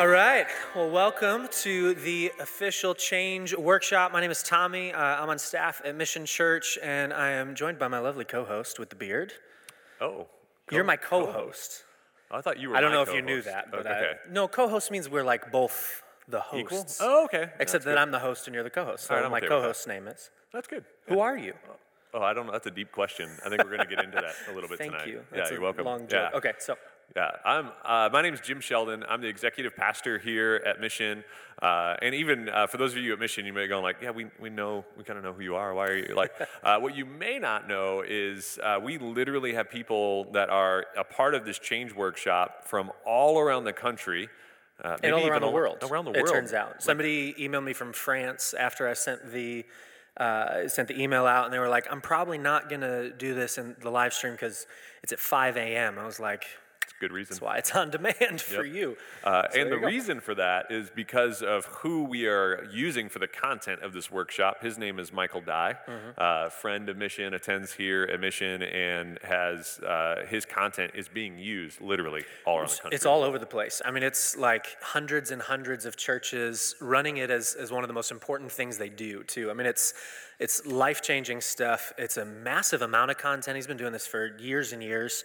All right. Well, welcome to the official change workshop. My name is Tommy. Uh, I'm on staff at Mission Church, and I am joined by my lovely co-host with the beard. Oh, You're my co-host. I thought you were. I don't know if you knew that, but okay. I, no, co-host means we're like both the Equal? hosts. Oh, okay. Except That's that good. I'm the host and you're the co-host. So All right, I'm my okay co-host's name is. That's good. Who are you? Oh, I don't know. That's a deep question. I think we're going to get into that a little bit Thank tonight. Thank you. Yeah, That's you're welcome. Long joke. Yeah. Okay, so Yeah, I'm. Uh, my name is Jim Sheldon. I'm the executive pastor here at Mission. Uh, and even uh, for those of you at Mission, you may go like, "Yeah, we, we know, we kind of know who you are. Why are you like?" uh, what you may not know is uh, we literally have people that are a part of this change workshop from all around the country, uh, and all even around the world. Around the world. it turns out. Somebody emailed me from France after I sent the uh, sent the email out, and they were like, "I'm probably not gonna do this in the live stream because it's at 5 a.m." I was like, good reason. "That's why it's on demand for Yep. you." Uh, So and the you reason for that is because of who we are using for the content of this workshop. His name is Michael Dye, Mm-hmm. uh, friend of Mission, attends here at Mission, and has uh, his content is being used literally all around the country. It's all over the place. I mean, it's like hundreds and hundreds of churches running it as, as one of the most important things they do, too. I mean, it's it's life changing stuff. It's a massive amount of content. He's been doing this for years and years.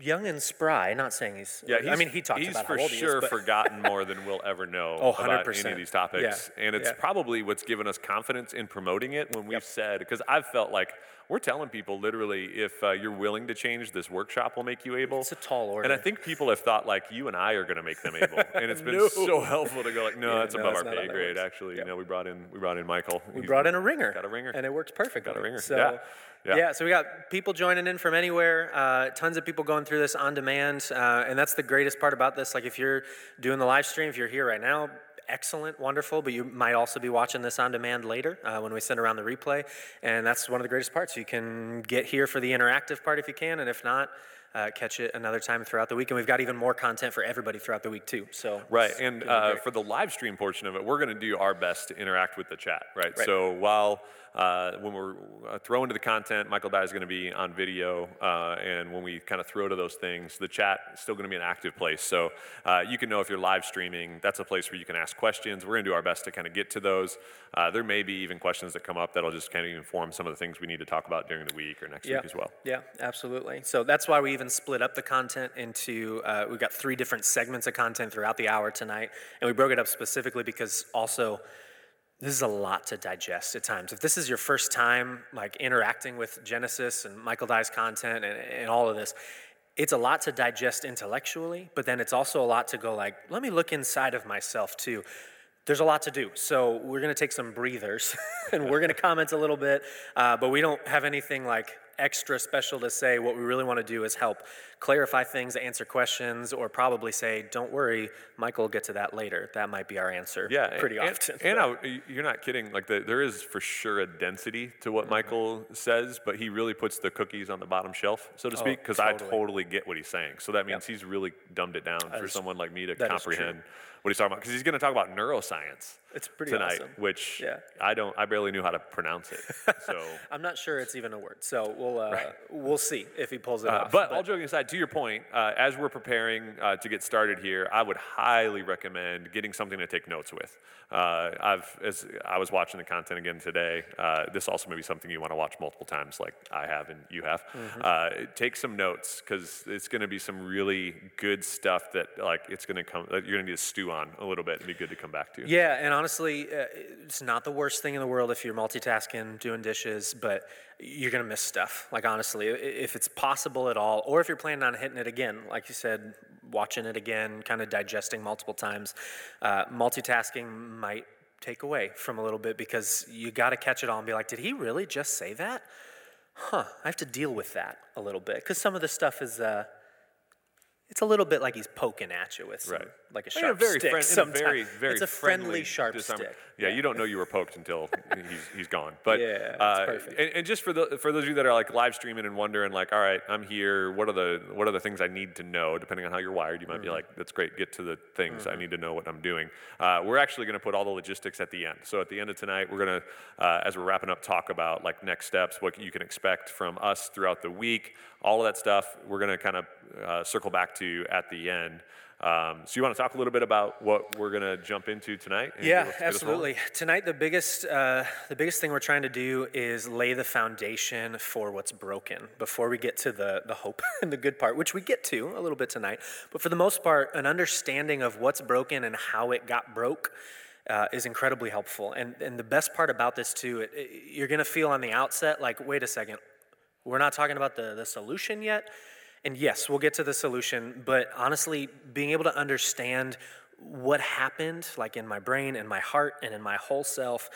Young and spry. Not saying he's. Yeah, I mean, he talks he's about for how old sure he is, forgotten more than we'll ever know Oh, about any 100%. of these topics. Yeah, And it's yeah. probably what's given us confidence in promoting it when we've said, because I've felt like we're telling people literally, if uh, you're willing to change, this workshop will make you able. It's a tall order And I think people have thought like you and I are going to make them able, and it's been No. so helpful to go like, no, Yeah, that's no, above our pay grade. Actually, you know, we brought in we brought in Michael. We He's brought in a ringer. Got a ringer. And it works perfect Got a ringer. So, Yeah. Yeah. so we got people joining in from anywhere, uh, tons of people going through this on demand. Uh, and that's the greatest part about this. Like, if you're doing the live stream, if you're here right now, excellent, wonderful, but you might also be watching this on demand later uh, when we send around the replay. And that's one of the greatest parts. You can get here for the interactive part if you can, and if not, uh, catch it another time throughout the week. And we've got even more content for everybody throughout the week, too. So, Right, and uh, for the live stream portion of it, we're going to do our best to interact with the chat, right? Right. So while uh, when we're uh, throwing to the content, Michael Dye is going to be on video, uh, and when we kind of throw to those things, the chat is still going to be an active place. So uh, you can know if you're live streaming, that's a place where you can ask questions. We're going to do our best to kind of get to those. Uh, there may be even questions that come up that'll just kind of inform some of the things we need to talk about during the week or next Yeah. week as well. Yeah, absolutely. So that's why we even split up the content into, uh, we've got three different segments of content throughout the hour tonight. And we broke it up specifically because also, this is a lot to digest at times. If this is your first time, like interacting with Genesis and Michael Dye's content and, and all of this, it's a lot to digest intellectually, but then it's also a lot to go like, let me look inside of myself too. There's a lot to do, so we're gonna take some breathers and we're gonna comment a little bit, uh, but we don't have anything like extra special to say. What we really wanna do is help clarify things, answer questions, or probably say, don't worry, Michael will get to that later. That might be our answer Yeah, pretty and, often. And I, you're not kidding. Like the, there is for sure a density to what mm-hmm. Michael says, but he really puts the cookies on the bottom shelf, so to oh, speak. Because I Oh, totally. totally get what he's saying. So that means he's really dumbed it down for is- someone like me to that comprehend what he's talking about. Because he's going to talk about neuroscience It's pretty tonight, awesome. which Yeah. I don't. I barely knew how to pronounce it. So. I'm not sure it's even a word, so we'll uh, we'll see if he pulls it Uh, off. but, all joking aside, to your point, uh, as we're preparing uh, to get started here, I would highly recommend getting something to take notes with. Uh, I've, as I was watching the content again today, uh, this also may be something you want to watch multiple times, like I have and you have. Uh, take some notes because it's going to be some really good stuff that, like, it's going to come. That you're going to need to stew on a little bit and be good to come back to. Yeah, and honestly, uh, it's not the worst thing in the world if you're multitasking, doing dishes, but you're gonna miss stuff. Like honestly, if it's possible at all, or if you're planning on hitting it again, like you said, watching it again, kind of digesting multiple times, uh, multitasking might take away from a little bit because you got to catch it all and be like, did he really just say that? Huh, I have to deal with that a little bit because some of the stuff is. Uh, it's a little bit like he's poking at you with some, Right. Like a sharp a very stick. friend- very, very it's a friendly, sharp disarm- stick. Yeah, you don't know you were poked until he's, he's gone. But Yeah, uh, perfect. And, and just for the for those of you that are like live streaming and wondering, like, all right, I'm here. What are the what are the things I need to know? Depending on how you're wired, you might Mm-hmm. be like, that's great. Get to the things I need to know what I'm doing. Uh, we're actually going to put all the logistics at the end. So at the end of tonight, we're going to, uh, as we're wrapping up, talk about like next steps, what you can expect from us throughout the week, all of that stuff. We're going to kind of uh, circle back to at the end. Um, so you want to talk a little bit about what we're going to jump into tonight? Yeah, get us- get us rolling? absolutely. Tonight, the biggest uh, the biggest thing we're trying to do is lay the foundation for what's broken before we get to the the hope and the good part, which we get to a little bit tonight. But for the most part, an understanding of what's broken and how it got broke. Uh, is incredibly helpful, and and the best part about this too, it, it- you're gonna feel on the outset like, wait a second, we're not talking about the the solution yet. And yes, we'll get to the solution, but honestly, being able to understand what happened, like in my brain and my heart and in my whole self,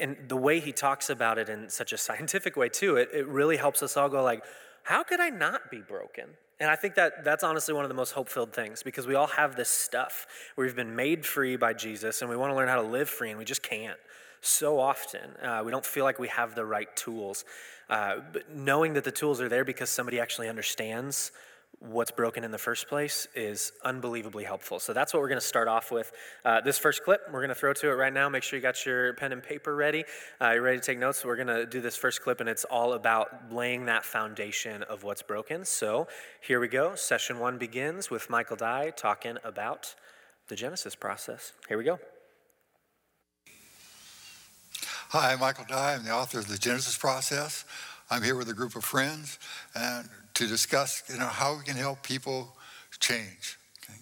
and the way he talks about it in such a scientific way too, it, it really helps us all go like, how could I not be broken? And I think that that's honestly one of the most hope-filled things because we all have this stuff we've been made free by Jesus and we want to learn how to live free and we just can't so often. Uh, we don't feel like we have the right tools. Uh, but knowing that the tools are there because somebody actually understands what's broken in the first place is unbelievably helpful. So that's what we're going to start off with. Uh, this first clip, we're going to throw to it right now. Make sure you got your pen and paper ready. Uh, you're ready to take notes. We're going to do this first clip, and it's all about laying that foundation of what's broken. So here we go. Session one begins with Michael Dye talking about the Genesis process. Here we go. Hi, I'm Michael Dye. I'm the author of The Genesis Process. I'm here with a group of friends and to discuss, you know, how we can help people change. Okay?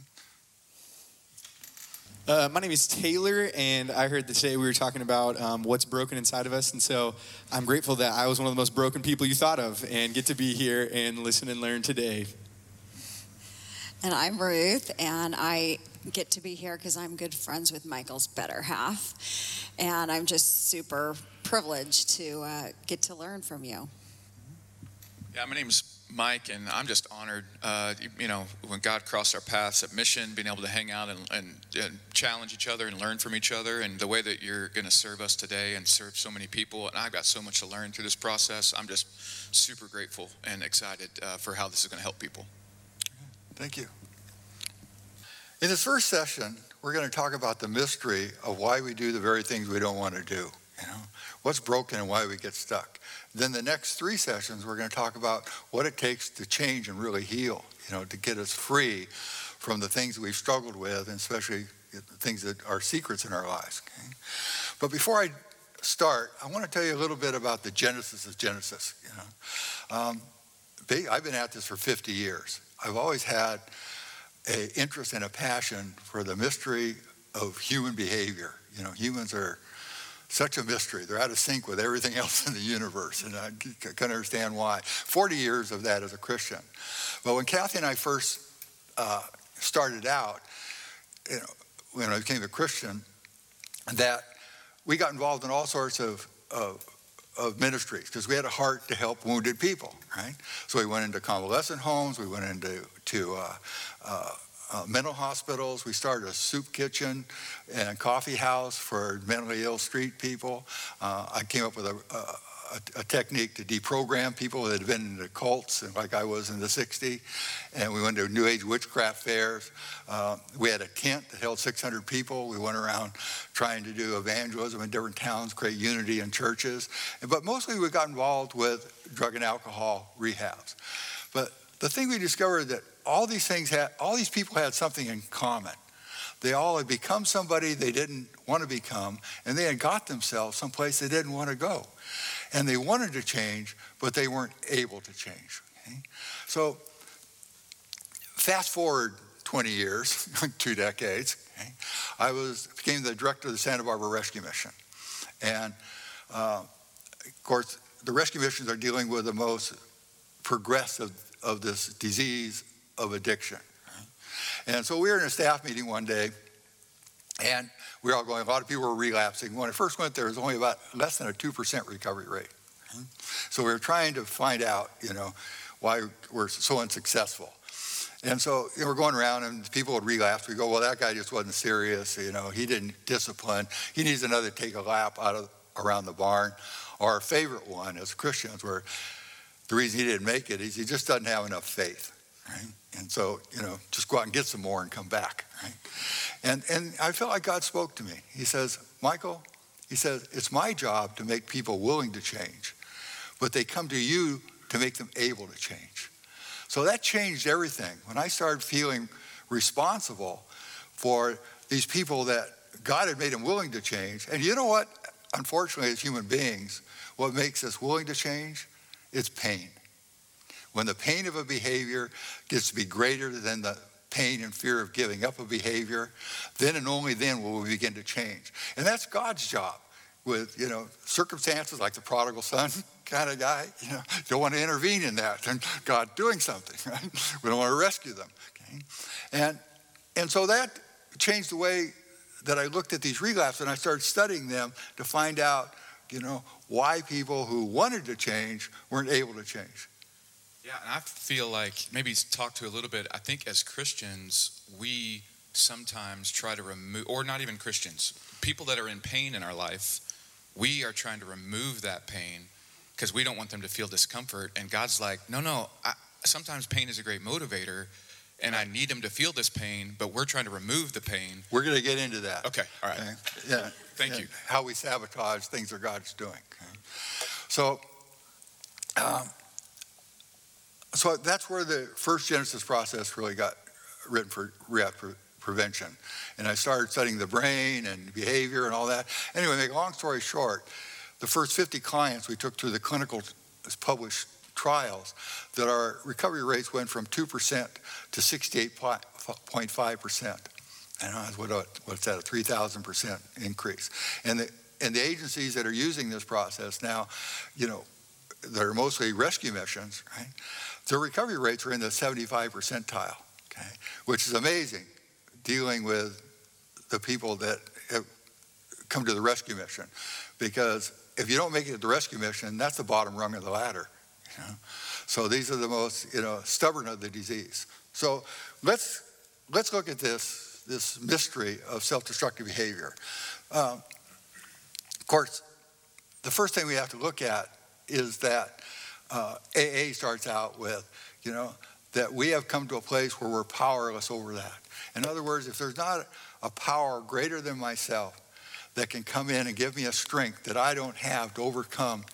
Uh, my name is Taylor, and I heard that today we were talking about um, what's broken inside of us. And so I'm grateful that I was one of the most broken people you thought of and get to be here and listen and learn today. And I'm Ruth, and I get to be here because I'm good friends with Michael's better half. And I'm just super privileged to uh, get to learn from you. Yeah, my name's Mike, and I'm just honored. Uh, you, you know, when God crossed our paths at Mission, being able to hang out and, and, and challenge each other and learn from each other, and the way that you're going to serve us today and serve so many people. And I've got so much to learn through this process. I'm just super grateful and excited uh, for how this is going to help people. Thank you. In this first session, we're going to talk about the mystery of why we do the very things we don't want to do. You know, what's broken and why we get stuck. Then the next three sessions, we're going to talk about what it takes to change and really heal. You know, to get us free from the things we've struggled with, and especially the things that are secrets in our lives. Okay? But before I start, I want to tell you a little bit about the genesis of Genesis. You know, um, I've been at this for 50 years. I've always had a interest and a passion for the mystery of human behavior. You know, humans are such a mystery. They're out of sync with everything else in the universe, and I can understand why. 40 years of that as a Christian. But when Kathy and I first uh, started out, you know, when I became a Christian, that we got involved in all sorts of, of, of ministries because we had a heart to help wounded people, right? So we went into convalescent homes, we went into to, uh, uh, uh, mental hospitals, we started a soup kitchen and coffee house for mentally ill street people. Uh, I came up with a, a, a technique to deprogram people that had been into cults, and like I was in the 60s. And we went to New Age witchcraft fairs. Uh, we had a tent that held 600 people. We went around trying to do evangelism in different towns, create unity in churches. But mostly we got involved with drug and alcohol rehabs. But the thing we discovered that all these things had, all these people had something in common. They all had become somebody they didn't want to become, and they had got themselves someplace they didn't want to go. And they wanted to change, but they weren't able to change. okay? So, fast forward 20 years, two decades, okay, I was became the director of the Santa Barbara Rescue Mission. And uh, of course, the rescue missions are dealing with the most progressive of this disease of addiction. And so we were in a staff meeting one day, and we were all going, a lot of people were relapsing. When I first went there, it was only about less than a 2% recovery rate. So we were trying to find out, you know, why we're so unsuccessful. And so you know, we're going around, and people would relapse. We go, well, that guy just wasn't serious. You know, he didn't discipline. He needs another take a lap out of around the barn. Our favorite one as Christians, where the reason he didn't make it is he just doesn't have enough faith. Right? And so, you know, just go out and get some more and come back. Right? And, and I felt like God spoke to me. He says, Michael, he says, it's my job to make people willing to change, but they come to you to make them able to change. So that changed everything. When I started feeling responsible for these people that God had made them willing to change. And you know what? Unfortunately, as human beings, what makes us willing to change? It's pain. When the pain of a behavior gets to be greater than the pain and fear of giving up a behavior, then and only then will we begin to change. And that's God's job with, you know, circumstances like the prodigal son kind of guy. You know, don't want to intervene in that. And God doing something, right? We don't want to rescue them. Okay? And and so that changed the way that I looked at these relapses and I started studying them to find out, you know, why people who wanted to change weren't able to change. Yeah, and I feel like maybe talk to a little bit. I think as Christians, we sometimes try to remove, or not even Christians, people that are in pain in our life, we are trying to remove that pain because we don't want them to feel discomfort. And God's like, no, no, I, sometimes pain is a great motivator and I need them to feel this pain, but we're trying to remove the pain. We're going to get into that. Okay, all right. Okay? Yeah. Thank and you. How we sabotage things that God's doing. Okay? So, um, so that's where the first Genesis process really got written for rehab pre- prevention. And I started studying the brain and behavior and all that. Anyway, make long story short, the first 50 clients we took through the clinical published trials that our recovery rates went from 2% to 68.5%. And i what, what's that, a 3,000% increase. And the, and the agencies that are using this process now, you know, that are mostly rescue missions, right? Their recovery rates are in the 75 percentile, okay, which is amazing dealing with the people that have come to the rescue mission. Because if you don't make it to the rescue mission, that's the bottom rung of the ladder. You know? So these are the most, you know, stubborn of the disease. So let's let's look at this this mystery of self-destructive behavior. Um, of course, the first thing we have to look at is that uh, AA starts out with, you know, that we have come to a place where we're powerless over that. In other words, if there's not a power greater than myself that can come in and give me a strength that I don't have to overcome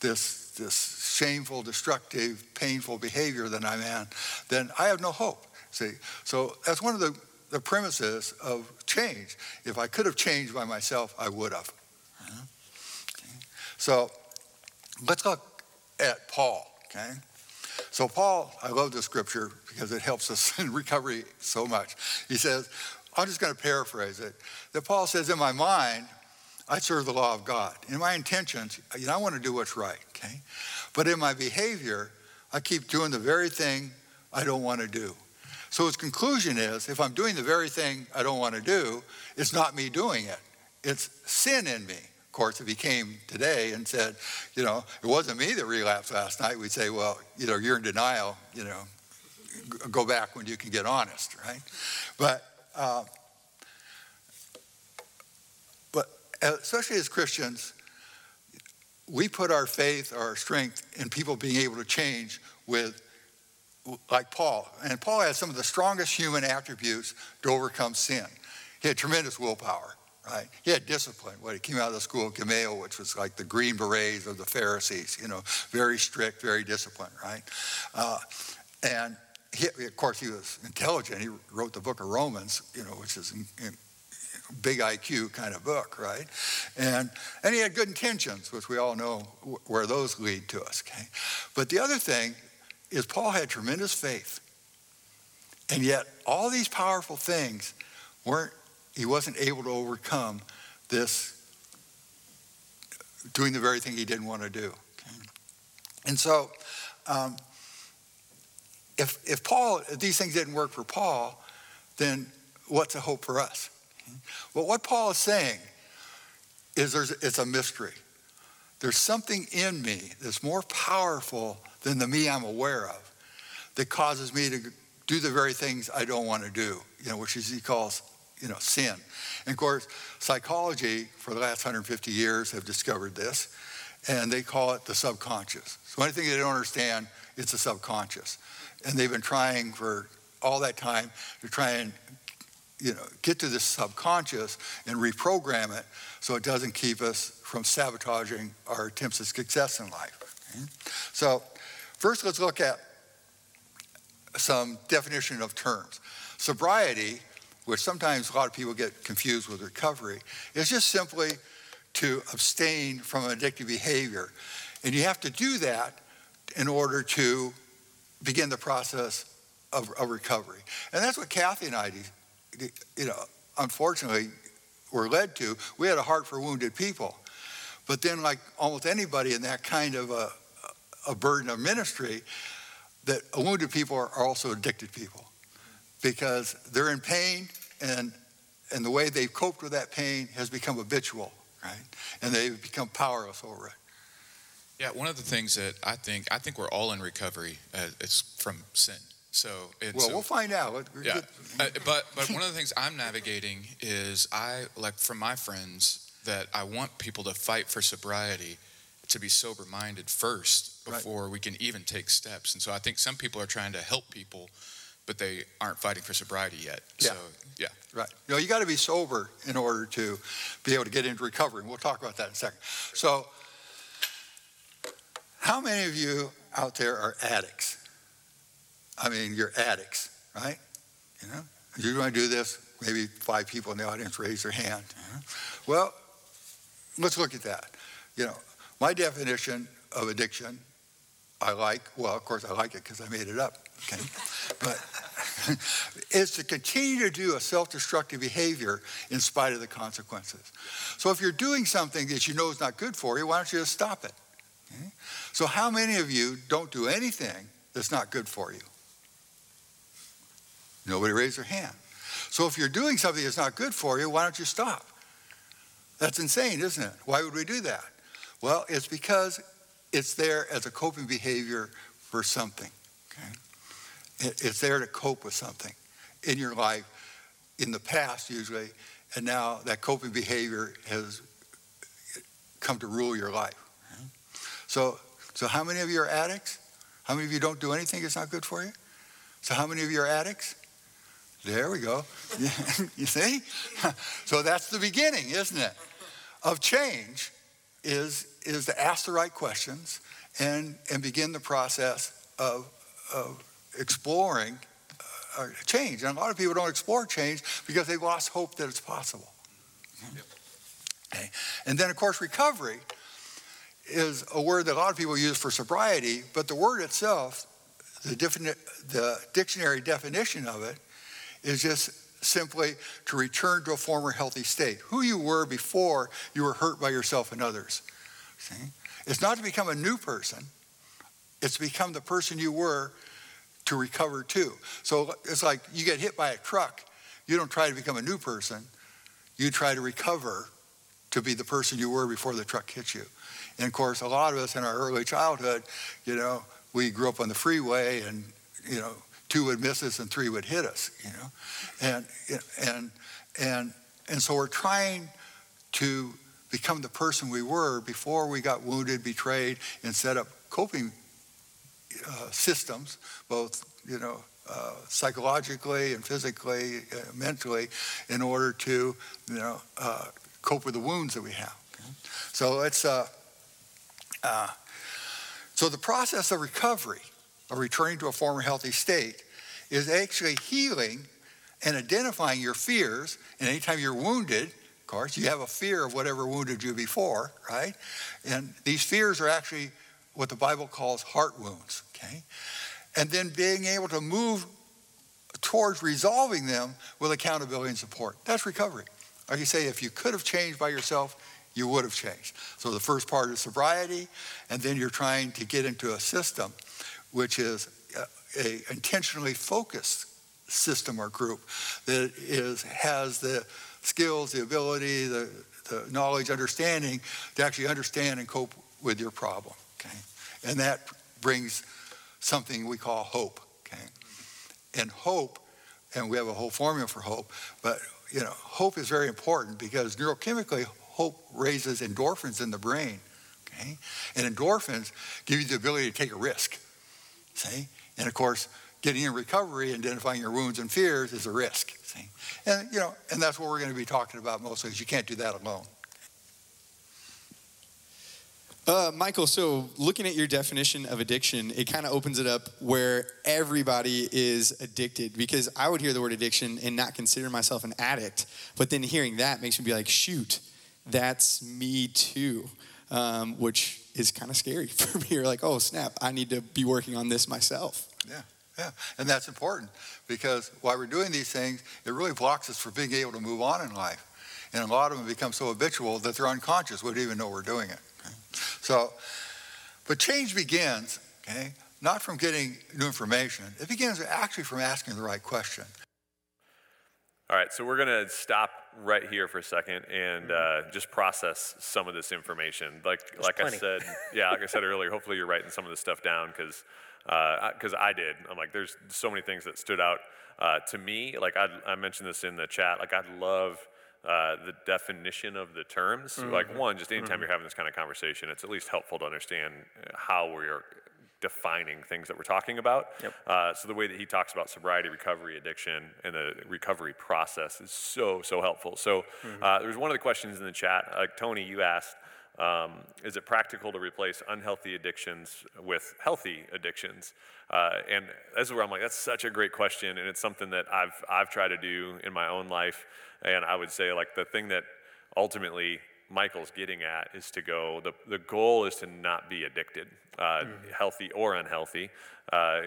this, this shameful, destructive, painful behavior that I'm in, then I have no hope. See, so that's one of the, the premises of change. If I could have changed by myself, I would have. Okay. So let's look at Paul, okay? So, Paul, I love this scripture because it helps us in recovery so much. He says, I'm just going to paraphrase it, that Paul says, In my mind, I serve the law of God. In my intentions, you know, I want to do what's right, okay? But in my behavior, I keep doing the very thing I don't want to do. So his conclusion is if I'm doing the very thing I don't want to do, it's not me doing it, it's sin in me course, if he came today and said, you know, it wasn't me that relapsed last night, we'd say, well, you know, you're in denial, you know, go back when you can get honest, right? But, uh, but especially as Christians, we put our faith, our strength in people being able to change with, like Paul. And Paul has some of the strongest human attributes to overcome sin. He had tremendous willpower right? He had discipline. When he came out of the school of Gamaliel, which was like the green berets of the Pharisees, you know, very strict, very disciplined, right? Uh, and he, of course, he was intelligent. He wrote the book of Romans, you know, which is in, in big IQ kind of book, right? And and he had good intentions, which we all know where those lead to us. Okay, but the other thing is Paul had tremendous faith, and yet all these powerful things weren't he wasn't able to overcome this doing the very thing he didn't want to do. And so, um, if, if Paul, if these things didn't work for Paul, then what's the hope for us? Well, what Paul is saying is there's, it's a mystery. There's something in me that's more powerful than the me I'm aware of that causes me to do the very things I don't want to do, you know, which is he calls you know, sin. And of course, psychology for the last 150 years have discovered this, and they call it the subconscious. So anything they don't understand, it's the subconscious. And they've been trying for all that time to try and you know, get to the subconscious and reprogram it so it doesn't keep us from sabotaging our attempts at success in life. Okay? So, first let's look at some definition of terms. Sobriety, which sometimes a lot of people get confused with recovery, is just simply to abstain from addictive behavior. And you have to do that in order to begin the process of, of recovery. And that's what Kathy and I, you know, unfortunately were led to. We had a heart for wounded people. But then, like almost anybody in that kind of a, a burden of ministry, that wounded people are also addicted people because they're in pain and and the way they've coped with that pain has become habitual, right? And they've become powerless over it. Yeah, one of the things that I think I think we're all in recovery. Uh, it's from sin. So it's well, we'll find out. Yeah, uh, but but one of the things I'm navigating is I like from my friends that I want people to fight for sobriety, to be sober minded first before right. we can even take steps. And so I think some people are trying to help people, but they aren't fighting for sobriety yet. Yeah. So, yeah. Right. You know, you got to be sober in order to be able to get into recovery. And we'll talk about that in a second. So, how many of you out there are addicts? I mean, you're addicts, right? You know, you're going to do this. Maybe five people in the audience raise their hand. You know? Well, let's look at that. You know, my definition of addiction I like, well, of course, I like it because I made it up, okay? but is to continue to do a self destructive behavior in spite of the consequences. So if you're doing something that you know is not good for you, why don't you just stop it? Okay? So, how many of you don't do anything that's not good for you? Nobody raised their hand. So, if you're doing something that's not good for you, why don't you stop? That's insane, isn't it? Why would we do that? Well, it's because it's there as a coping behavior for something. Okay? It's there to cope with something in your life, in the past usually, and now that coping behavior has come to rule your life. So, so how many of you are addicts? How many of you don't do anything that's not good for you? So how many of you are addicts? There we go. you see? So that's the beginning, isn't it? Of change is, is to ask the right questions and, and begin the process of, of exploring uh, change. And a lot of people don't explore change because they've lost hope that it's possible. Yep. Okay. And then, of course, recovery is a word that a lot of people use for sobriety, but the word itself, the, defini- the dictionary definition of it, is just simply to return to a former healthy state, who you were before you were hurt by yourself and others. See? It's not to become a new person, it's to become the person you were to recover too. So it's like you get hit by a truck, you don't try to become a new person, you try to recover to be the person you were before the truck hit you. And of course, a lot of us in our early childhood, you know, we grew up on the freeway and, you know, two would miss us and three would hit us, you know. And, and, and, and so we're trying to become the person we were before we got wounded, betrayed, and set up coping uh, systems, both, you know, uh, psychologically and physically, uh, mentally, in order to, you know, uh, cope with the wounds that we have. Okay? So it's, uh, uh, so the process of recovery of returning to a former healthy state is actually healing and identifying your fears. And anytime you're wounded, of course, you have a fear of whatever wounded you before, right? And these fears are actually what the Bible calls heart wounds, okay? And then being able to move towards resolving them with accountability and support. That's recovery. Like you say, if you could have changed by yourself, you would have changed. So the first part is sobriety, and then you're trying to get into a system which is a intentionally focused system or group that is has the skills, the ability, the, the knowledge, understanding to actually understand and cope with your problem. Okay, and that brings something we call hope. Okay, and hope, and we have a whole formula for hope, but you know, hope is very important because neurochemically, hope raises endorphins in the brain. Okay, and endorphins give you the ability to take a risk. See? And of course, getting in recovery, identifying your wounds and fears is a risk. See? And you know, and that's what we're going to be talking about mostly, is you can't do that alone. Uh, Michael, so looking at your definition of addiction, it kind of opens it up where everybody is addicted because I would hear the word addiction and not consider myself an addict. But then hearing that makes me be like, shoot, that's me too, um, which is kind of scary for me. You're like, oh, snap, I need to be working on this myself. Yeah, yeah. And that's important because while we're doing these things, it really blocks us from being able to move on in life. And a lot of them become so habitual that they're unconscious, we don't even know we're doing it. Okay? So, but change begins, okay, not from getting new information. It begins actually from asking the right question. All right, so we're going to stop right here for a second and uh, just process some of this information. Like, like I said, yeah, like I said earlier, hopefully you're writing some of this stuff down because because I did. I'm like, there's so many things that stood out uh, to me. Like I, I mentioned this in the chat. Like I'd love uh, the definition of the terms. Like one, just anytime you're having this kind of conversation, it's at least helpful to understand how we're defining things that we're talking about. Yep. Uh, so the way that he talks about sobriety, recovery, addiction, and the recovery process is so so helpful. So uh, there's one of the questions in the chat. Uh, Tony, you asked. Um, is it practical to replace unhealthy addictions with healthy addictions? Uh, and this is where I'm like, that's such a great question, and it's something that I've I've tried to do in my own life. And I would say like the thing that ultimately Michael's getting at is to go. The the goal is to not be addicted, uh, healthy or unhealthy. Uh,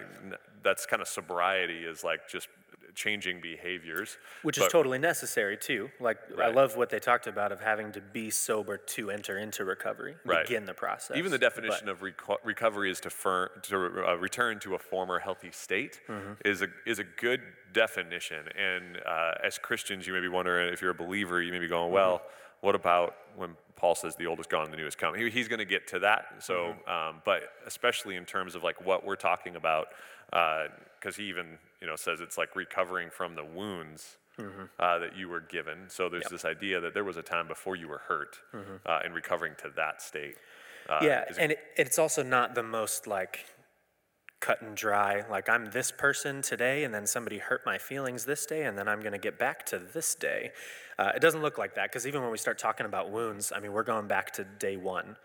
that's kind of sobriety is like just changing behaviors, Which is totally necessary too. Like I love what they talked about of having to be sober to enter into recovery, Right. begin the process. Even the definition But- of reco- recovery is to, fir- to uh, return to a former healthy state Mm-hmm. is a is a good definition. And uh, as Christians, you may be wondering if you're a believer, you may be going, well, Mm-hmm. what about when Paul says the old is gone, and the new is come? He, he's going to get to that. So, Mm-hmm. um, but especially in terms of like what we're talking about, because he even you know says it's like recovering from the wounds. Uh, that you were given. So there's this idea that there was a time before you were hurt, uh, and recovering to that state. uh, yeah, and it, it's also not the most like cut and dry. Like I'm this person today, and then somebody hurt my feelings this day, and then I'm going to get back to this day. Uh, it doesn't look like that because even when we start talking about wounds, I mean, we're going back to day one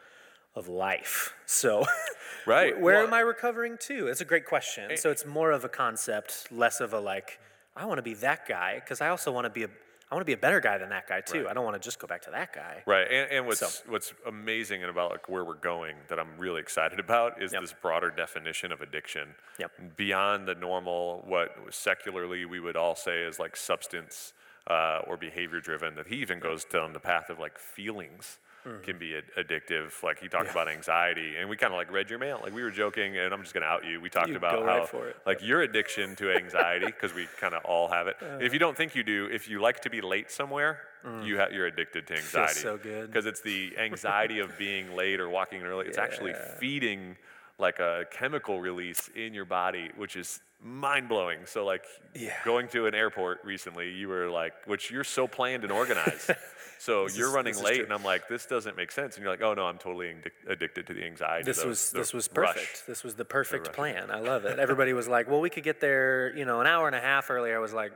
of life. So, Right, where well- am I recovering to? It's a great question. So it's more of a concept, less of a like. I want to be that guy because I also want to be a. I want to be a better guy than that guy too. I don't want to just go back to that guy. Right, and, and what's So- what's amazing about like where we're going that I'm really excited about is Yep. this broader definition of addiction. Yep. Beyond the normal, what secularly we would all say is like substance uh, or behavior driven. That he even goes down the path of like feelings can mm-hmm. be ad- addictive. Like he talked about anxiety, and we kind of like read your mail. Like we were joking, and I'm just gonna out you. We talked You about how right like your addiction to anxiety because we kind of all have it. if you uh. don't think you do, if you like to be late somewhere, mm. you ha- you're addicted to anxiety. so good. Because it's the anxiety of being late or walking early. It's actually feeding like a chemical release in your body, which is mind blowing. So like Yeah. going to an airport recently, you were like, which you're so planned and organized. So you're is- running late, and I'm like, this doesn't make sense. And you're like, oh no, I'm totally addic- addicted to the anxiety. This the- was the this was rush. perfect. This was the perfect rush. plan. I love it. Everybody was like, "Well, we could get there, you know, an hour and a half earlier." I was like,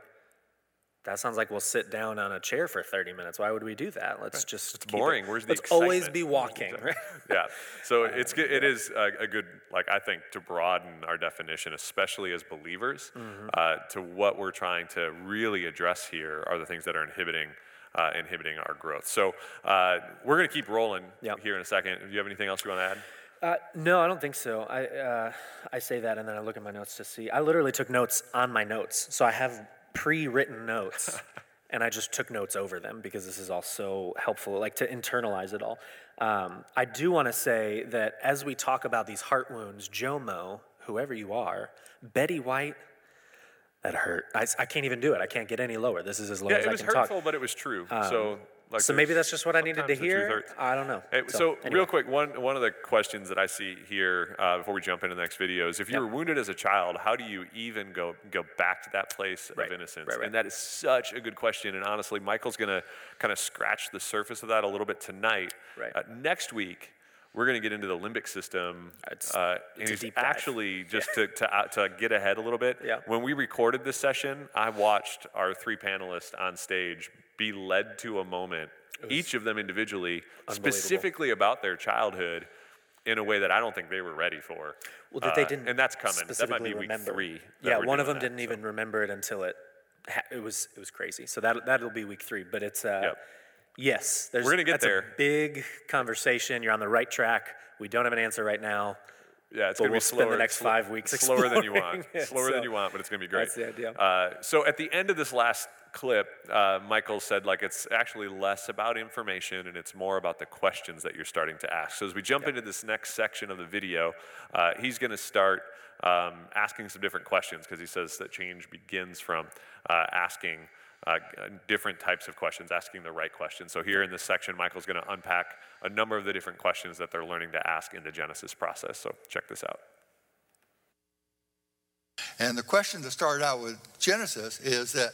"That sounds like we'll sit down on a chair for 30 minutes. Why would we do that? Let's just It's keep it- boring. Where's the Let's always be walking, right? yeah. So it's good. It is a, a good, like I think, to broaden our definition, especially as believers, Mm-hmm. uh, to what we're trying to really address here are the things that are inhibiting. Uh, inhibiting our growth. So uh, we're going to keep rolling Yep. here in a second. Do you have anything else you want to add? Uh, no, I don't think so. I uh, I say that and then I look at my notes to see. I literally took notes on my notes, so I have pre-written notes, and I just took notes over them because this is all so helpful, like to internalize it all. Um, I do want to say that as we talk about these heart wounds, Jomo, whoever you are, Betty White, that hurt. I, I can't even do it. I can't get any lower. This is as low Yeah, as it I was can hurtful, talk. but it was true. so, like, so maybe that's just what I needed to sometimes the truth hear. I don't know. Hey, so, anyway. real quick, one one of the questions that I see here uh, before we jump into the next video is: if you Yep. were wounded as a child, how do you even go go back to that place Right, of innocence? right, right. And that is such a good question. And honestly, Michael's going to kind of scratch the surface of that a little bit tonight. Right. Uh, next week. We're going to get into the limbic system, It's- uh, it's and a he's deep dive. actually just to to, uh, to get ahead a little bit. Yeah. When we recorded this session, I watched our three panelists on stage be led to a moment, each of them individually, specifically about their childhood, in a way that I don't think they were ready for. Well, that they Uh, didn't and that's coming. That might be week remember. three. Yeah, one of them that, didn't so. even remember it until it ha- it was it was crazy. So that that'll be week three. But it's uh, Yep. Yes, there's, We're gonna get that's there. A big conversation. You're on the right track. We don't have an answer right now. Yeah, it's going to be we'll spend the slower. next five weeks slower than you want. it, slower than you want, but it's going to be great. that's the idea. Uh, so at the end of this last clip, uh, Michael said like it's actually less about information and it's more about the questions that you're starting to ask. So as we jump into this next section of the video, uh, he's going to start um, asking some different questions because he says that change begins from uh, asking. Uh, different types of questions, asking the right questions. So, here in this section, Michael's going to unpack a number of the different questions that they're learning to ask in the Genesis process. So, check this out. And the question that started out with Genesis is that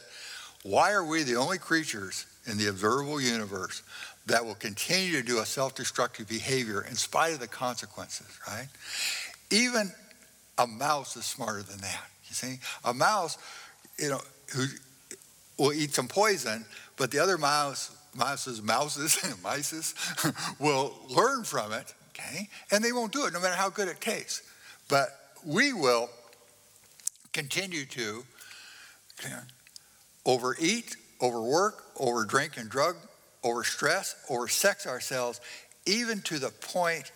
why are we the only creatures in the observable universe that will continue to do a self destructive behavior in spite of the consequences, right? Even a mouse is smarter than that, you see? A mouse, you know, who will eat some poison, but the other mouse, mouses, mouses, mices will learn from it, okay? And they won't do it no matter how good it tastes. But we will continue to okay, overeat, overwork, overdrink and drug, overstress, oversex ourselves, even to the point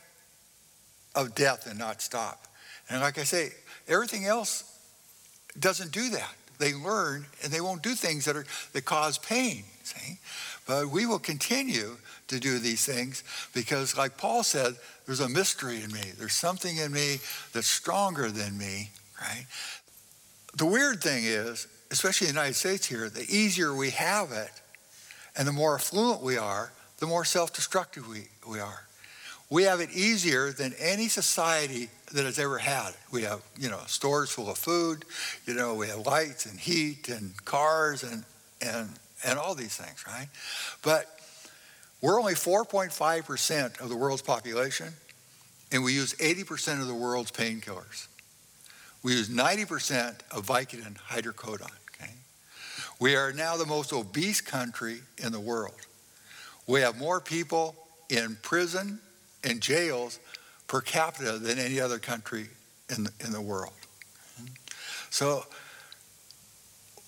of death and not stop. And like I say, everything else doesn't do that. They learn and they won't do things that are that cause pain. See? But we will continue to do these things because, like Paul said, there's a mystery in me. There's something in me that's stronger than me, right? The weird thing is, especially in the United States here, the easier we have it and the more affluent we are, the more self destructive we, we are. We have it easier than any society that has ever had. We have, you know, stores full of food, you know, we have lights and heat and cars and, and, and all these things, right? But we're only 4.5% of the world's population, and we use 80% of the world's painkillers. We use 90% of Vicodin hydrocodone. Okay? We are now the most obese country in the world. We have more people in prison and jails per capita than any other country in the, in the world. So,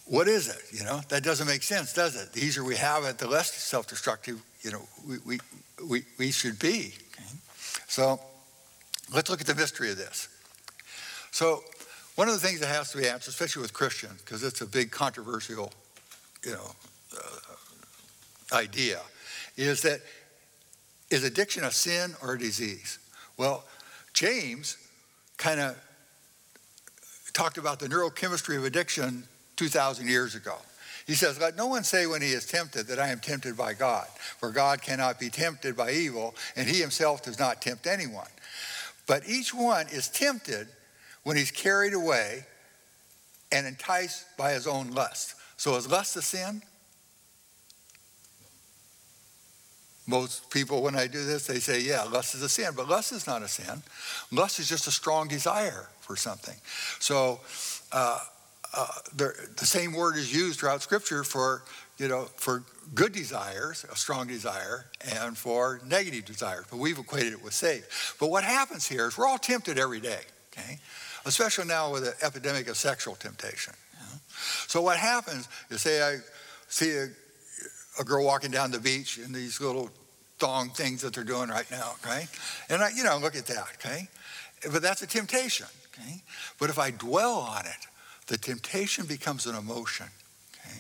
what is it? You know, that doesn't make sense, does it? The easier we have it, the less self-destructive, you know, we, we, we, we should be. So, let's look at the mystery of this. So, one of the things that has to be answered, especially with Christians, because it's a big controversial, you know, uh, idea, is that is addiction a sin or a disease? Well, James kind of talked about the neurochemistry of addiction 2,000 years ago. He says, Let no one say when he is tempted that I am tempted by God, for God cannot be tempted by evil, and he himself does not tempt anyone. But each one is tempted when he's carried away and enticed by his own lust. So is lust a sin? Most people, when I do this, they say, yeah, lust is a sin. But lust is not a sin. Lust is just a strong desire for something. So uh, uh, the, the same word is used throughout Scripture for, you know, for good desires, a strong desire, and for negative desires. But we've equated it with safe. But what happens here is we're all tempted every day, okay? Especially now with the epidemic of sexual temptation. So what happens is, say I see a, a girl walking down the beach in these little thong things that they're doing right now, okay? And I, you know, look at that, okay? But that's a temptation, okay? But if I dwell on it, the temptation becomes an emotion, okay?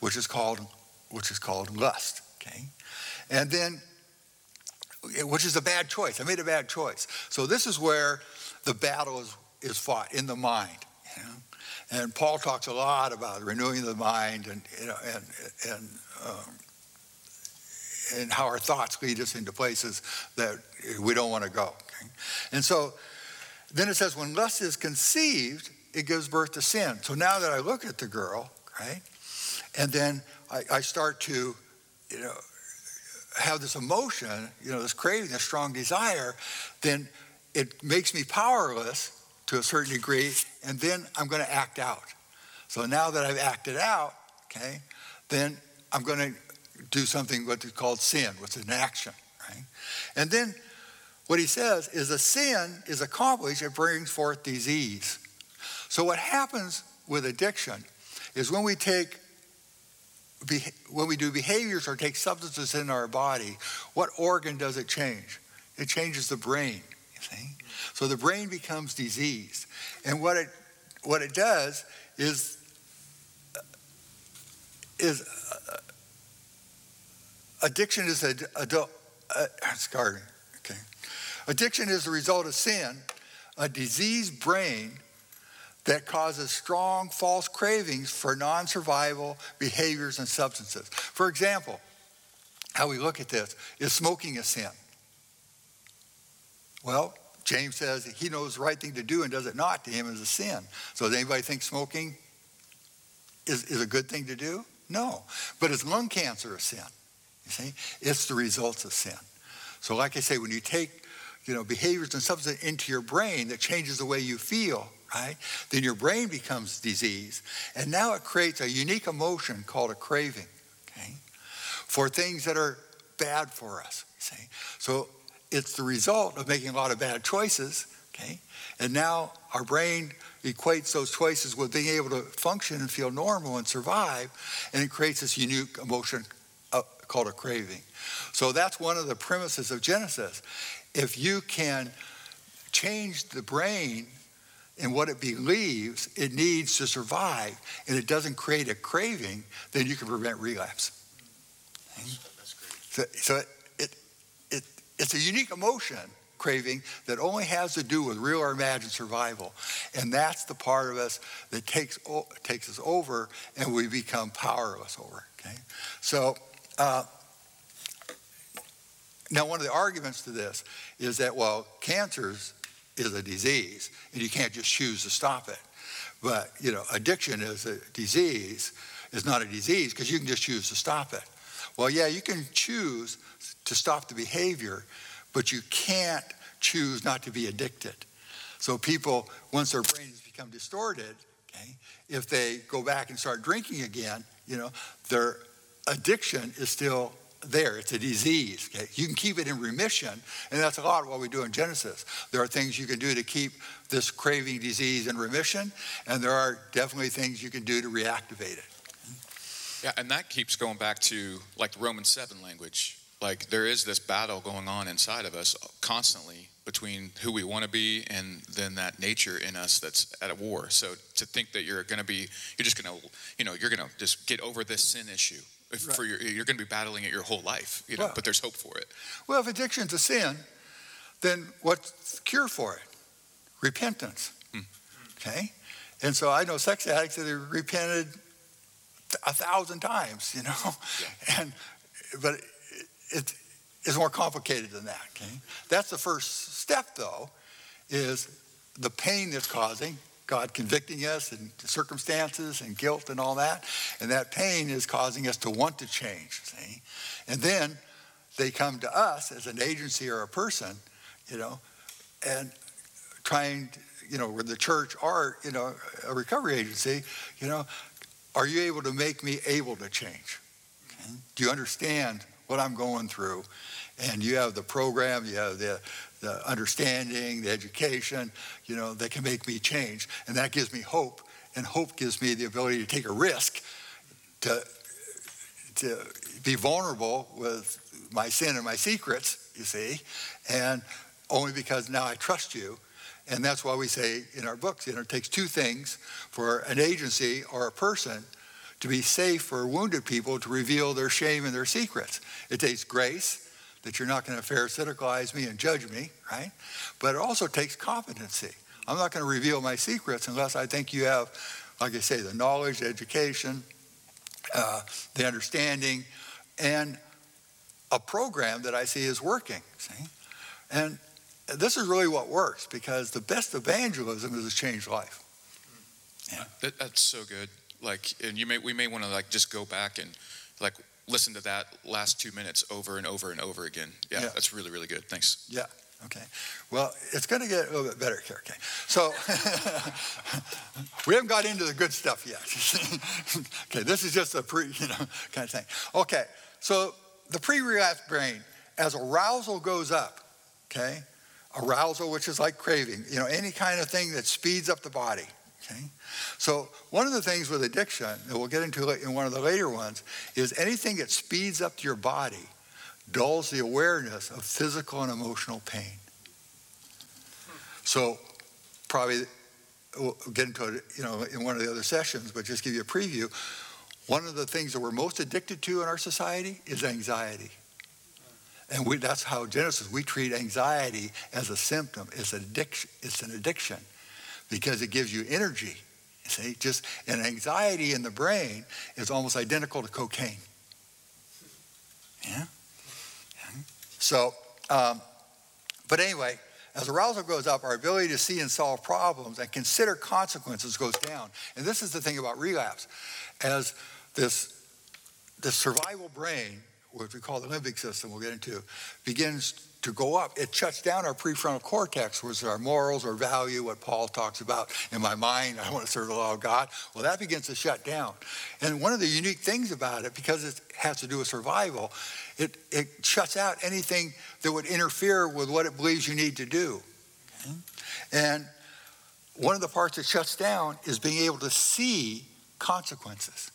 Which is called, which is called lust, okay? And then, eh, which is a bad choice. I made a bad choice. So this is where the battle is, is fought in the mind, you know? And Paul talks a lot about renewing the mind and, you know, and, and, um, and how our thoughts lead us into places that we don't want to go. Okay? And so then it says, when lust is conceived, it gives birth to sin. So now that I look at the girl, right, and then I, I start to, you know, have this emotion, you know, this craving, this strong desire, then it makes me powerless to a certain degree, and then I'm going to act out. So now that I've acted out, okay, then I'm going to do something what is called sin, is an action, right? And then what he says is a sin is accomplished, it brings forth disease. So what happens with addiction is when we take when we do behaviors or take substances in our body, what organ does it change? It changes the brain, you see? So the brain becomes diseased. And what it what it does is is uh, addiction is a adult uh, sorry, okay. Addiction is the result of sin, a diseased brain that causes strong false cravings for non survival behaviors and substances. For example, how we look at this is smoking a sin? Well, James says he knows the right thing to do and does it not to him is a sin. So does anybody think smoking is, is a good thing to do? No. But is lung cancer a sin? You see? It's the results of sin. So like I say, when you take you know, behaviors and substances into your brain that changes the way you feel, right? Then your brain becomes disease. And now it creates a unique emotion called a craving, okay? For things that are bad for us, see? So it's the result of making a lot of bad choices, okay? And now our brain equates those choices with being able to function and feel normal and survive, and it creates this unique emotion uh, called a craving. So that's one of the premises of Genesis. If you can change the brain and what it believes it needs to survive, and it doesn't create a craving, then you can prevent relapse. That's great. So, so it, it, it, it's a unique emotion craving that only has to do with real or imagined survival. And that's the part of us that takes, takes us over and we become powerless over. Okay? So, uh, now, one of the arguments to this is that, well, cancers is a disease, and you can't just choose to stop it. But, you know, addiction is a disease, is not a disease because you can just choose to stop it. Well, yeah, you can choose to stop the behavior, but you can't choose not to be addicted. So people, once their brains become distorted, okay, if they go back and start drinking again, you know, their addiction is still there. It's a disease. Okay? You can keep it in remission, and that's a lot of what we do in Genesis. There are things you can do to keep this craving disease in remission, and there are definitely things you can do to reactivate it. Yeah, and that keeps going back to like the Romans 7 language. Like there is this battle going on inside of us constantly between who we want to be and then that nature in us that's at a war. So to think that you're going to be, you're just going to, you know, you're going to just get over this sin issue if right. for your, you're going to be battling it your whole life, you know, well, but there's hope for it. Well, if addiction's a sin, then what's the cure for it? Repentance. Hmm. Okay? And so I know sex addicts that have repented a thousand times, you know, yeah. and but it, it's more complicated than that. Okay, that's the first step, though, is the pain that's causing God convicting us and circumstances and guilt and all that. And that pain is causing us to want to change, see? And then they come to us as an agency or a person, you know, and trying, to, you know, with the church or, you know, a recovery agency, you know, are you able to make me able to change? Okay? Do you understand what I'm going through? And you have the program, you have the, the understanding, the education, you know, that can make me change. And that gives me hope. And hope gives me the ability to take a risk to, to be vulnerable with my sin and my secrets, you see, and only because now I trust you. And that's why we say in our books, you know, it takes two things for an agency or a person to be safe for wounded people to reveal their shame and their secrets. It takes grace that you're not going to pharisaiticalize me and judge me, right? But it also takes competency. I'm not going to reveal my secrets unless I think you have, like I say, the knowledge, the education, uh, the understanding, and a program that I see is working. See? And this is really what works because the best evangelism is a changed life. Yeah. That, that's so good. Like, and you may we may want to like just go back and like listen to that last two minutes over and over and over again. Yeah, yeah. that's really, really good. Thanks. Yeah. Okay. Well, it's going to get a little bit better here. Okay. So we haven't got into the good stuff yet. okay. This is just a pre, you know, kind of thing. Okay. So the pre-relapse brain, as arousal goes up, okay, arousal, which is like craving, you know, any kind of thing that speeds up the body. Okay? So, one of the things with addiction that we'll get into in one of the later ones is anything that speeds up your body dulls the awareness of physical and emotional pain. So, probably we'll get into it, you know, in one of the other sessions, but just give you a preview. One of the things that we're most addicted to in our society is anxiety. And we, that's how Genesis, we treat anxiety as a symptom. It's an addiction. It's an addiction because it gives you energy. See, just an anxiety in the brain is almost identical to cocaine. Yeah. yeah. So, um, but anyway, as arousal goes up, our ability to see and solve problems and consider consequences goes down. And this is the thing about relapse. As this, this survival brain, which we call the limbic system, we'll get into, begins to go up, it shuts down our prefrontal cortex, which is our morals, our value, what Paul talks about in my mind, I want to serve the law of God. Well, that begins to shut down. And one of the unique things about it, because it has to do with survival, it, it shuts out anything that would interfere with what it believes you need to do. And one of the parts that shuts down is being able to see consequences.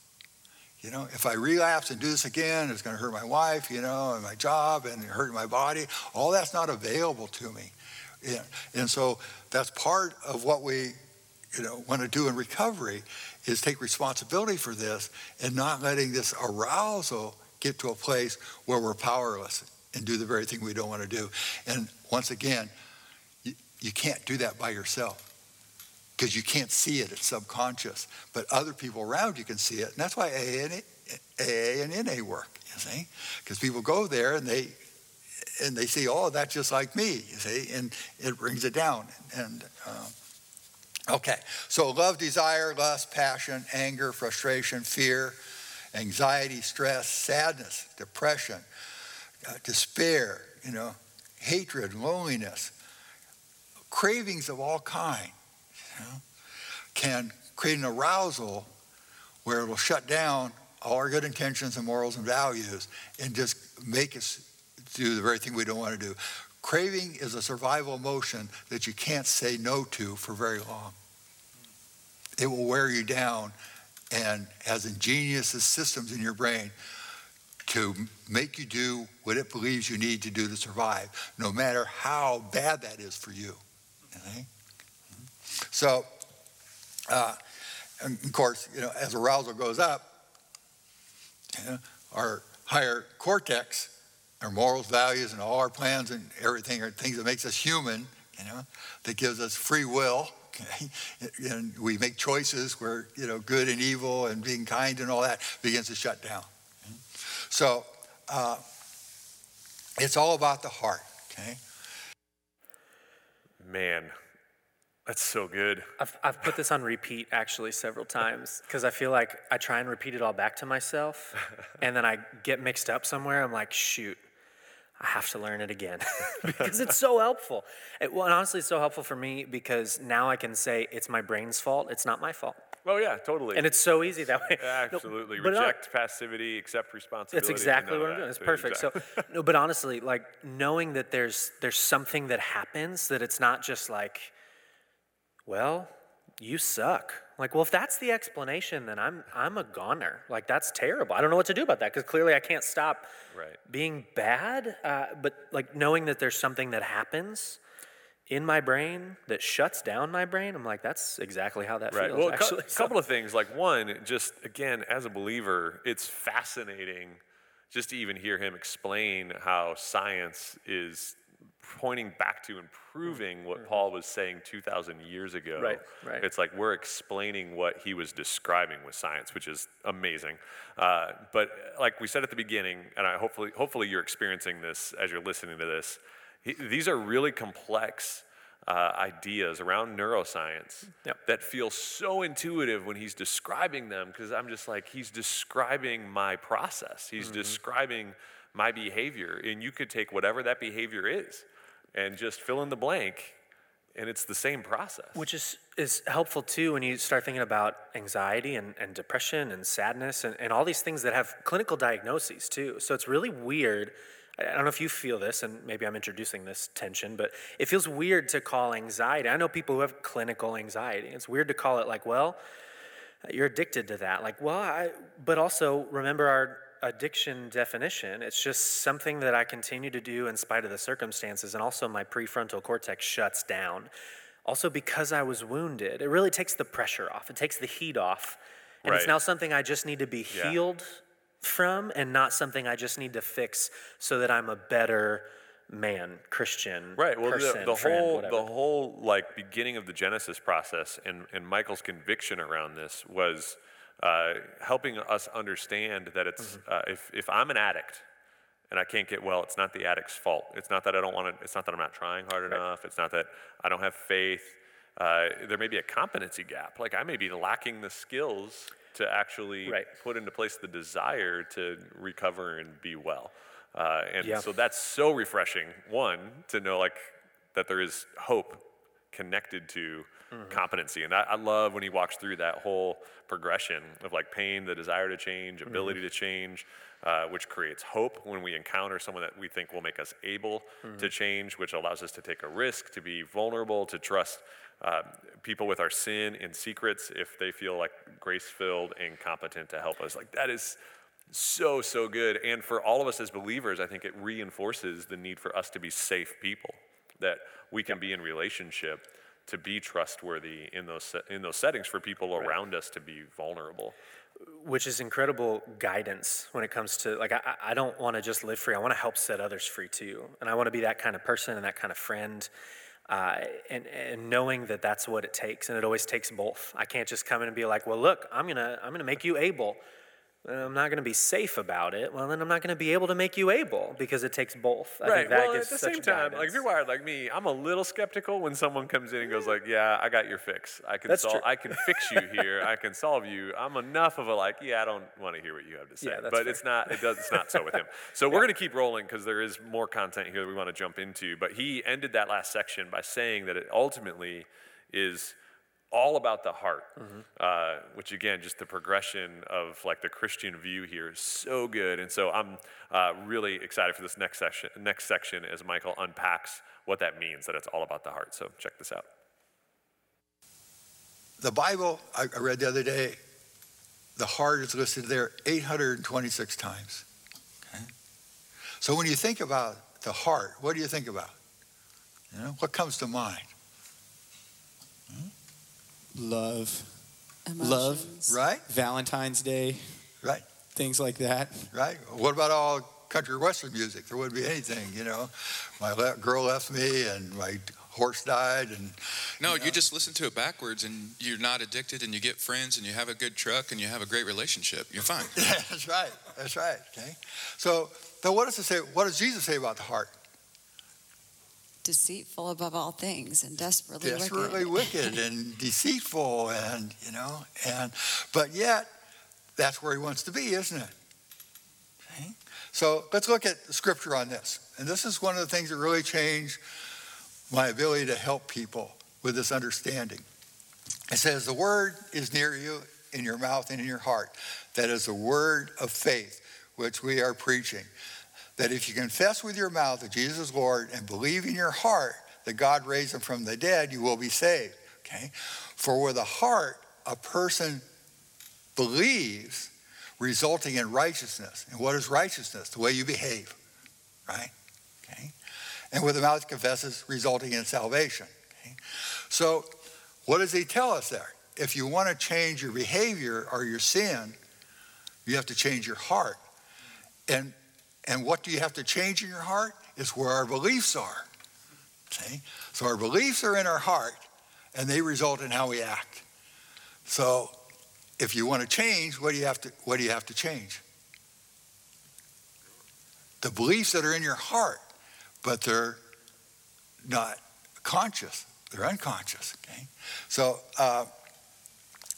You know, if I relapse and do this again, it's going to hurt my wife, you know, and my job and hurt my body. All that's not available to me. And so that's part of what we, you know, want to do in recovery is take responsibility for this and not letting this arousal get to a place where we're powerless and do the very thing we don't want to do. And once again, you, you can't do that by yourself because you can't see it, it's subconscious. But other people around you can see it. And that's why AA and, AA and NA work, you see? Because people go there and they and they see, oh, that's just like me, you see, and it brings it down. And um, okay, so love, desire, lust, passion, anger, frustration, fear, anxiety, stress, sadness, depression, uh, despair, you know, hatred, loneliness, cravings of all kind know, can create an arousal where it will shut down all our good intentions and morals and values and just make us do the very thing we don't want to do. Craving is a survival emotion that you can't say no to for very long. It will wear you down and has ingenious systems in your brain to make you do what it believes you need to do to survive, no matter how bad that is for you. Okay? So, uh, and of course, you know, as arousal goes up, you know, our higher cortex, our morals, values, and all our plans and everything are things that makes us human, you know, that gives us free will. Okay? And we make choices where, you know, good and evil and being kind and all that begins to shut down. So, uh, it's all about the heart, okay? Man, that's so good. I've, I've put this on repeat actually several times because I feel like I try and repeat it all back to myself and then I get mixed up somewhere. I'm like, shoot, I have to learn it again because it's so helpful. It, well, and honestly, it's so helpful for me because now I can say it's my brain's fault, it's not my fault. Oh yeah, totally. And it's so easy that way. Absolutely. No, uh, Reject passivity, accept responsibility. That's exactly what I'm doing. It's perfect. Exactly. So no, but honestly, like knowing that there's there's something that happens that it's not just like well, you suck. Like, well, if that's the explanation, then I'm I'm a goner. Like, that's terrible. I don't know what to do about that because clearly I can't stop right. being bad. Uh, but like knowing that there's something that happens in my brain that shuts down my brain, I'm like, that's exactly how that right. feels. Well, actually, a couple of things. Like one, just again, as a believer, it's fascinating just to even hear him explain how science is pointing back to and proving what mm-hmm. Paul was saying 2,000 years ago. Right, right. It's like we're explaining what he was describing with science, which is amazing. Uh, but like we said at the beginning, and I hopefully, hopefully you're experiencing this as you're listening to this, he, these are really complex uh, ideas around neuroscience yep. that feel so intuitive when he's describing them because I'm just like, he's describing my process. He's mm-hmm. describing my behavior. And you could take whatever that behavior is and just fill in the blank and it's the same process which is is helpful too when you start thinking about anxiety and, and depression and sadness and, and all these things that have clinical diagnoses too so it's really weird I don't know if you feel this, and maybe I'm introducing this tension, but it feels weird to call anxiety. I know people who have clinical anxiety. It's weird to call it like, well, you're addicted to that. Like, well, I, but also remember our addiction definition. It's just something that I continue to do in spite of the circumstances, and also my prefrontal cortex shuts down. Also, because I was wounded, it really takes the pressure off, it takes the heat off. And it's now something I just need to be Yeah. healed from and not something I just need to fix so that I'm a better man, Christian, Right. Well, person, the, the friend, whole whatever. the whole like beginning of the Genesis process and and Michael's conviction around this was uh, helping us understand that it's Mm-hmm. uh, if if I'm an addict and I can't get well, it's not the addict's fault. It's not that I don't want to. It's not that I'm not trying hard enough. It's not that I don't have faith. Uh, there may be a competency gap. Like I may be lacking the skills to actually Right. put into place the desire to recover and be well. Uh, and Yeah. so that's so refreshing. One to know like that there is hope connected to competency, and I, I love when he walks through that whole progression of like pain, the desire to change, ability to change, uh, which creates hope when we encounter someone that we think will make us able to change, which allows us to take a risk, to be vulnerable, to trust. Uh, people with our sin and secrets, if they feel like grace filled and competent to help us, like that is so so good. And for all of us as believers i think it reinforces the need for us to be safe people that we can be in relationship to be trustworthy in those in those settings for people around us to be vulnerable. Which is incredible guidance when it comes to like I, I don't want to just live free i want to help set others free too. And i want to be that kind of person and that kind of friend uh, and, and knowing that that's what it takes and it always takes both. I can't just come in and be like well look i'm gonna i'm gonna make you able Uh, I'm not going to be safe about it. Well, then I'm not going to be able to make you able because it takes both. I right think that well at the same time like if you're wired like me i'm a little skeptical when someone comes in and goes like yeah i got your fix i can That's solve true. i can fix you here i can solve you i'm enough of a like yeah i don't want to hear what you have to say Yeah, that's but fair. it's not it does it's not so with him so we're going to keep rolling because there is more content here that we want to jump into but he ended that last section by saying that it ultimately is all about the heart Mm-hmm. uh, which again just the progression of like the christian view here is so good and so i'm uh, really excited for this next section next section as michael unpacks what that means that it's all about the heart so check this out The Bible, I I read the other day, the heart is listed there 826 times. Okay? So when you think about the heart, what do you think about? You know, what comes to mind? Love, Love. Right? Valentine's Day, Right? things like that. Right? What about all country western music? There wouldn't be anything, you know. My le- girl left me and my horse died and No, you just listen to it backwards and you're not addicted and you get friends and you have a good truck and you have a great relationship. You're fine. that's right. That's right. Okay. So, so what does it say? What does Jesus say about the heart? Deceitful above all things and desperately, desperately wicked. wicked and deceitful and you know and but yet that's where he wants to be isn't it? Okay? so let's look at scripture on this. And this is one of the things that really changed my ability to help people with this understanding. It says the word is near you in your mouth and in your heart. That is the word of faith which we are preaching that if you confess with your mouth that jesus is lord and believe in your heart that God raised him from the dead, you will be saved. Okay? For with a heart a person believes, resulting in righteousness. And what is righteousness? The way you behave. Right? Okay? And with the mouth confesses, resulting in salvation. Okay? So what does he tell us there? If you want to change your behavior or your sin, you have to change your heart. And and what do you have to change in your heart? Is where our beliefs are. Okay? So our beliefs are in our heart and they result in how we act. So if you want to change, what do you have to what do you have to change? The beliefs that are in your heart, but they're not conscious. They're unconscious. Okay? So uh,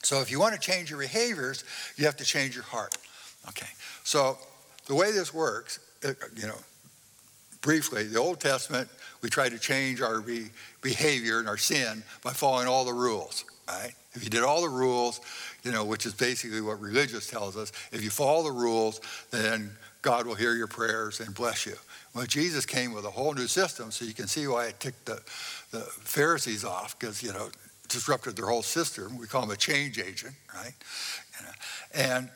so if you want to change your behaviors, you have to change your heart. Okay. So the way this works, uh, you know, briefly, the Old Testament, we try to change our be- behavior and our sin by following all the rules. right? If you did all the rules, you know, which is basically what religious tells us, if you follow the rules, then God will hear your prayers and bless you. Well, Jesus came with a whole new system, so you can see why it ticked the, the Pharisees off, because, you know, disrupted their whole system. We call him a change agent, right? And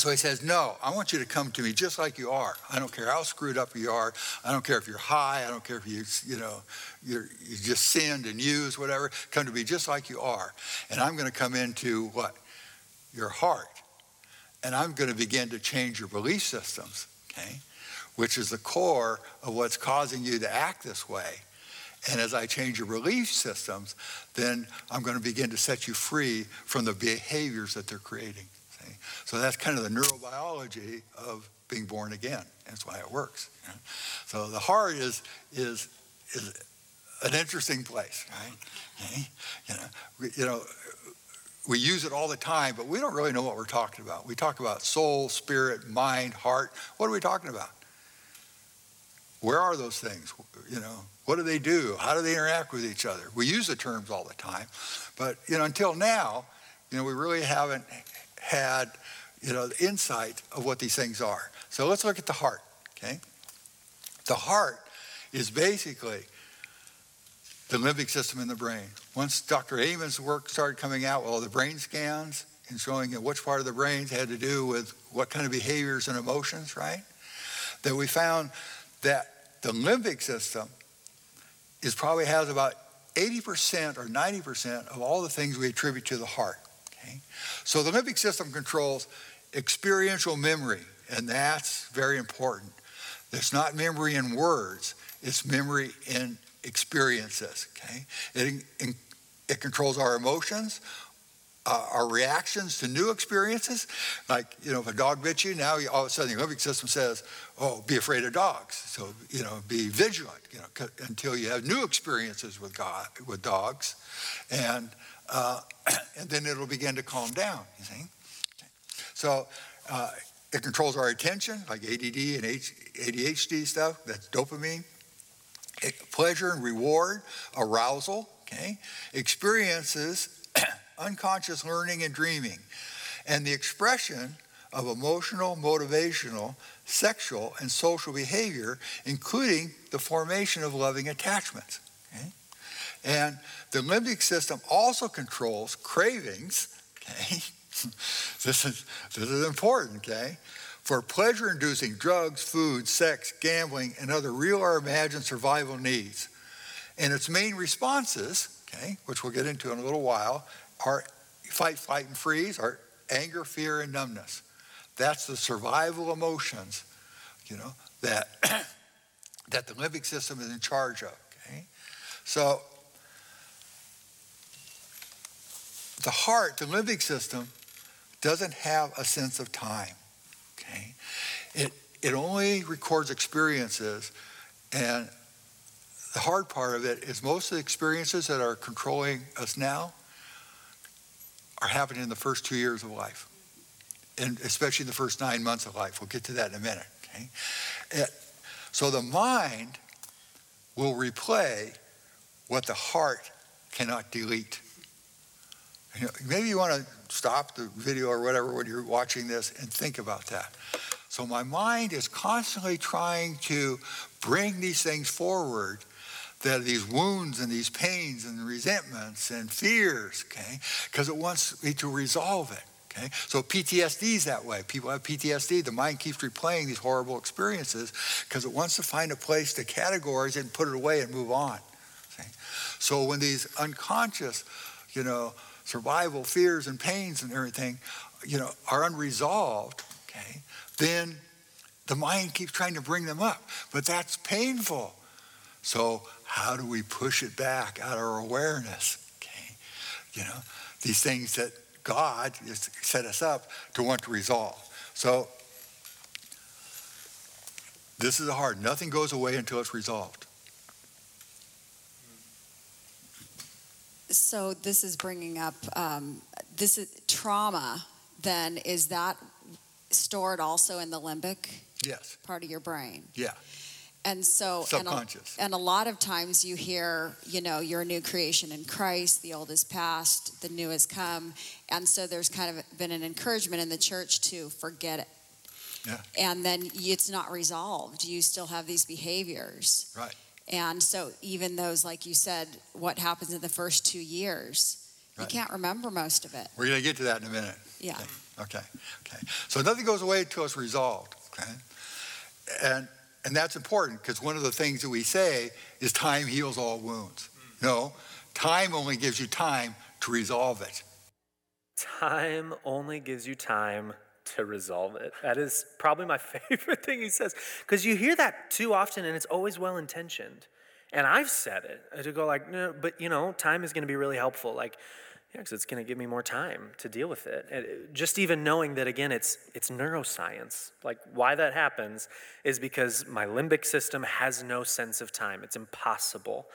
so he says, No, I want you to come to me just like you are. I don't care how screwed up you are. I don't care if you're high. I don't care if you, you know, you're, you just sinned and used, whatever. Come to me just like you are. And I'm going to come into what? Your heart. And I'm going to begin to change your belief systems, okay? Which is the core of what's causing you to act this way. And as I change your belief systems, then I'm going to begin to set you free from the behaviors that they're creating. So that's kind of the neurobiology of being born again. That's why it works. So the heart is is is an interesting place, right? You know, you know, we use it all the time, but we don't really know what we're talking about. We talk about soul, spirit, mind, heart. What are we talking about? Where are those things? You know, what do they do? How do they interact with each other? We use the terms all the time, but you know, until now, you know, we really haven't had, you know, insight of what these things are. So let's look at the heart, okay? The heart is basically the limbic system in the brain. Once Dr. Amen's work started coming out, all the brain scans and showing which part of the brain had to do with what kind of behaviors and emotions, right? That we found that the limbic system is probably has about 80% or 90% of all the things we attribute to the heart. Okay? So the limbic system controls experiential memory, and that's very important. It's not memory in words, it's memory in experiences. Okay? It, it controls our emotions, uh, our reactions to new experiences. Like, you know, if a dog bit you, now all of a sudden the limbic system says, oh, be afraid of dogs. So, you know, be vigilant, you know, until you have new experiences with, God, with dogs. And uh, and then it'll begin to calm down, you see. So uh, it controls our attention, like ADD and ADHD stuff, that's dopamine. It, pleasure and reward, arousal, okay? Experiences, unconscious learning and dreaming. And the expression of emotional, motivational, sexual, and social behavior, including the formation of loving attachments. Okay? And the limbic system also controls cravings, okay? this, is, this is important, okay? For pleasure inducing drugs, food, sex, gambling, and other real or imagined survival needs. And its main responses, okay, which we'll get into in a little while, are fight, flight, and freeze, are anger, fear, and numbness. That's the survival emotions, you know, that, that the limbic system is in charge of, okay? So the heart, the limbic system, doesn't have a sense of time. Okay? It, it only records experiences, and the hard part of it is most of the experiences that are controlling us now are happening in the first two years of life, and especially the first nine months of life. We'll get to that in a minute. Okay? It, so the mind will replay what the heart cannot delete. You know, maybe you want to stop the video or whatever when you're watching this and think about that. So my mind is constantly trying to bring these things forward that these wounds and these pains and resentments and fears, okay? Because it wants me to resolve it. Okay? So PTSD is that way. People have PTSD. The mind keeps replaying these horrible experiences because it wants to find a place to categorize and put it away and move on. So when these unconscious, you know, survival fears and pains and everything, you know, are unresolved, okay, then the mind keeps trying to bring them up. But that's painful. So how do we push it back out of our awareness? Okay. You know, these things that God has set us up to want to resolve. So this is hard. Nothing goes away until it's resolved. So this is bringing up um, this is trauma. Then is that stored also in the limbic Yes. part of your brain? Yeah. And so, and a, Subconscious. and a lot of times you hear, you know, you're a new creation in Christ, the old is past, the new has come. And so there's kind of been an encouragement in the church to forget it. Yeah. And then it's not resolved. You still have these behaviors. Right. And so, even those, like you said, what happens in the first two years, you can't remember most of it. We're going to get to that in a minute. Yeah. Okay, okay. So nothing goes away until it's resolved, okay? And, and that's important because one of the things that we say is time heals all wounds. Mm. No, time only gives you time to resolve it. Time only gives you time to resolve it. That is probably my favorite thing he says. Because you hear that too often and it's always well intentioned. And I've said it to go like, no, but you know, time is going to be really helpful. Like, yeah, because it's going to give me more time to deal with it. And just even knowing that again, it's it's neuroscience. Like why that happens is because my limbic system has no sense of time. It's impossible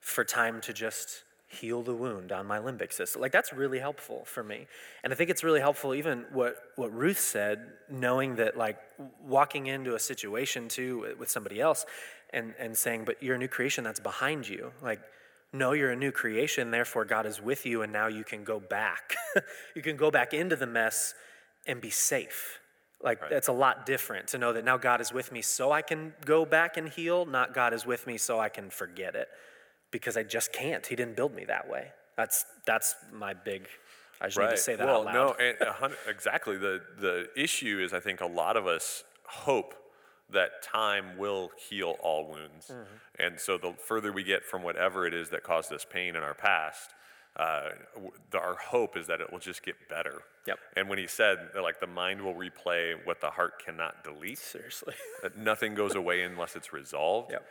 for time to just heal the wound on my limbic system. Like that's really helpful for me. And I think it's really helpful even what what Ruth said, knowing that like walking into a situation too with- somebody else and and saying, "But you're a new creation that's behind you." Like no, you're a new creation, therefore God is with you and now you can go back. you can go back into the mess and be safe. Like that's a lot different to know that now God is with me so I can go back and heal, not God is with me so I can forget it because I just can't. He didn't build me that way. That's that's my big. I just need to say that well, no, and exactly. The the issue is, I think a lot of us hope that time will heal all wounds, Mm-hmm. and so the further we get from whatever it is that caused us pain in our past, uh, the, our hope is that it will just get better. Yep. And when he said that, like the mind will replay what the heart cannot delete, Seriously. that nothing goes away unless it's resolved. Yep.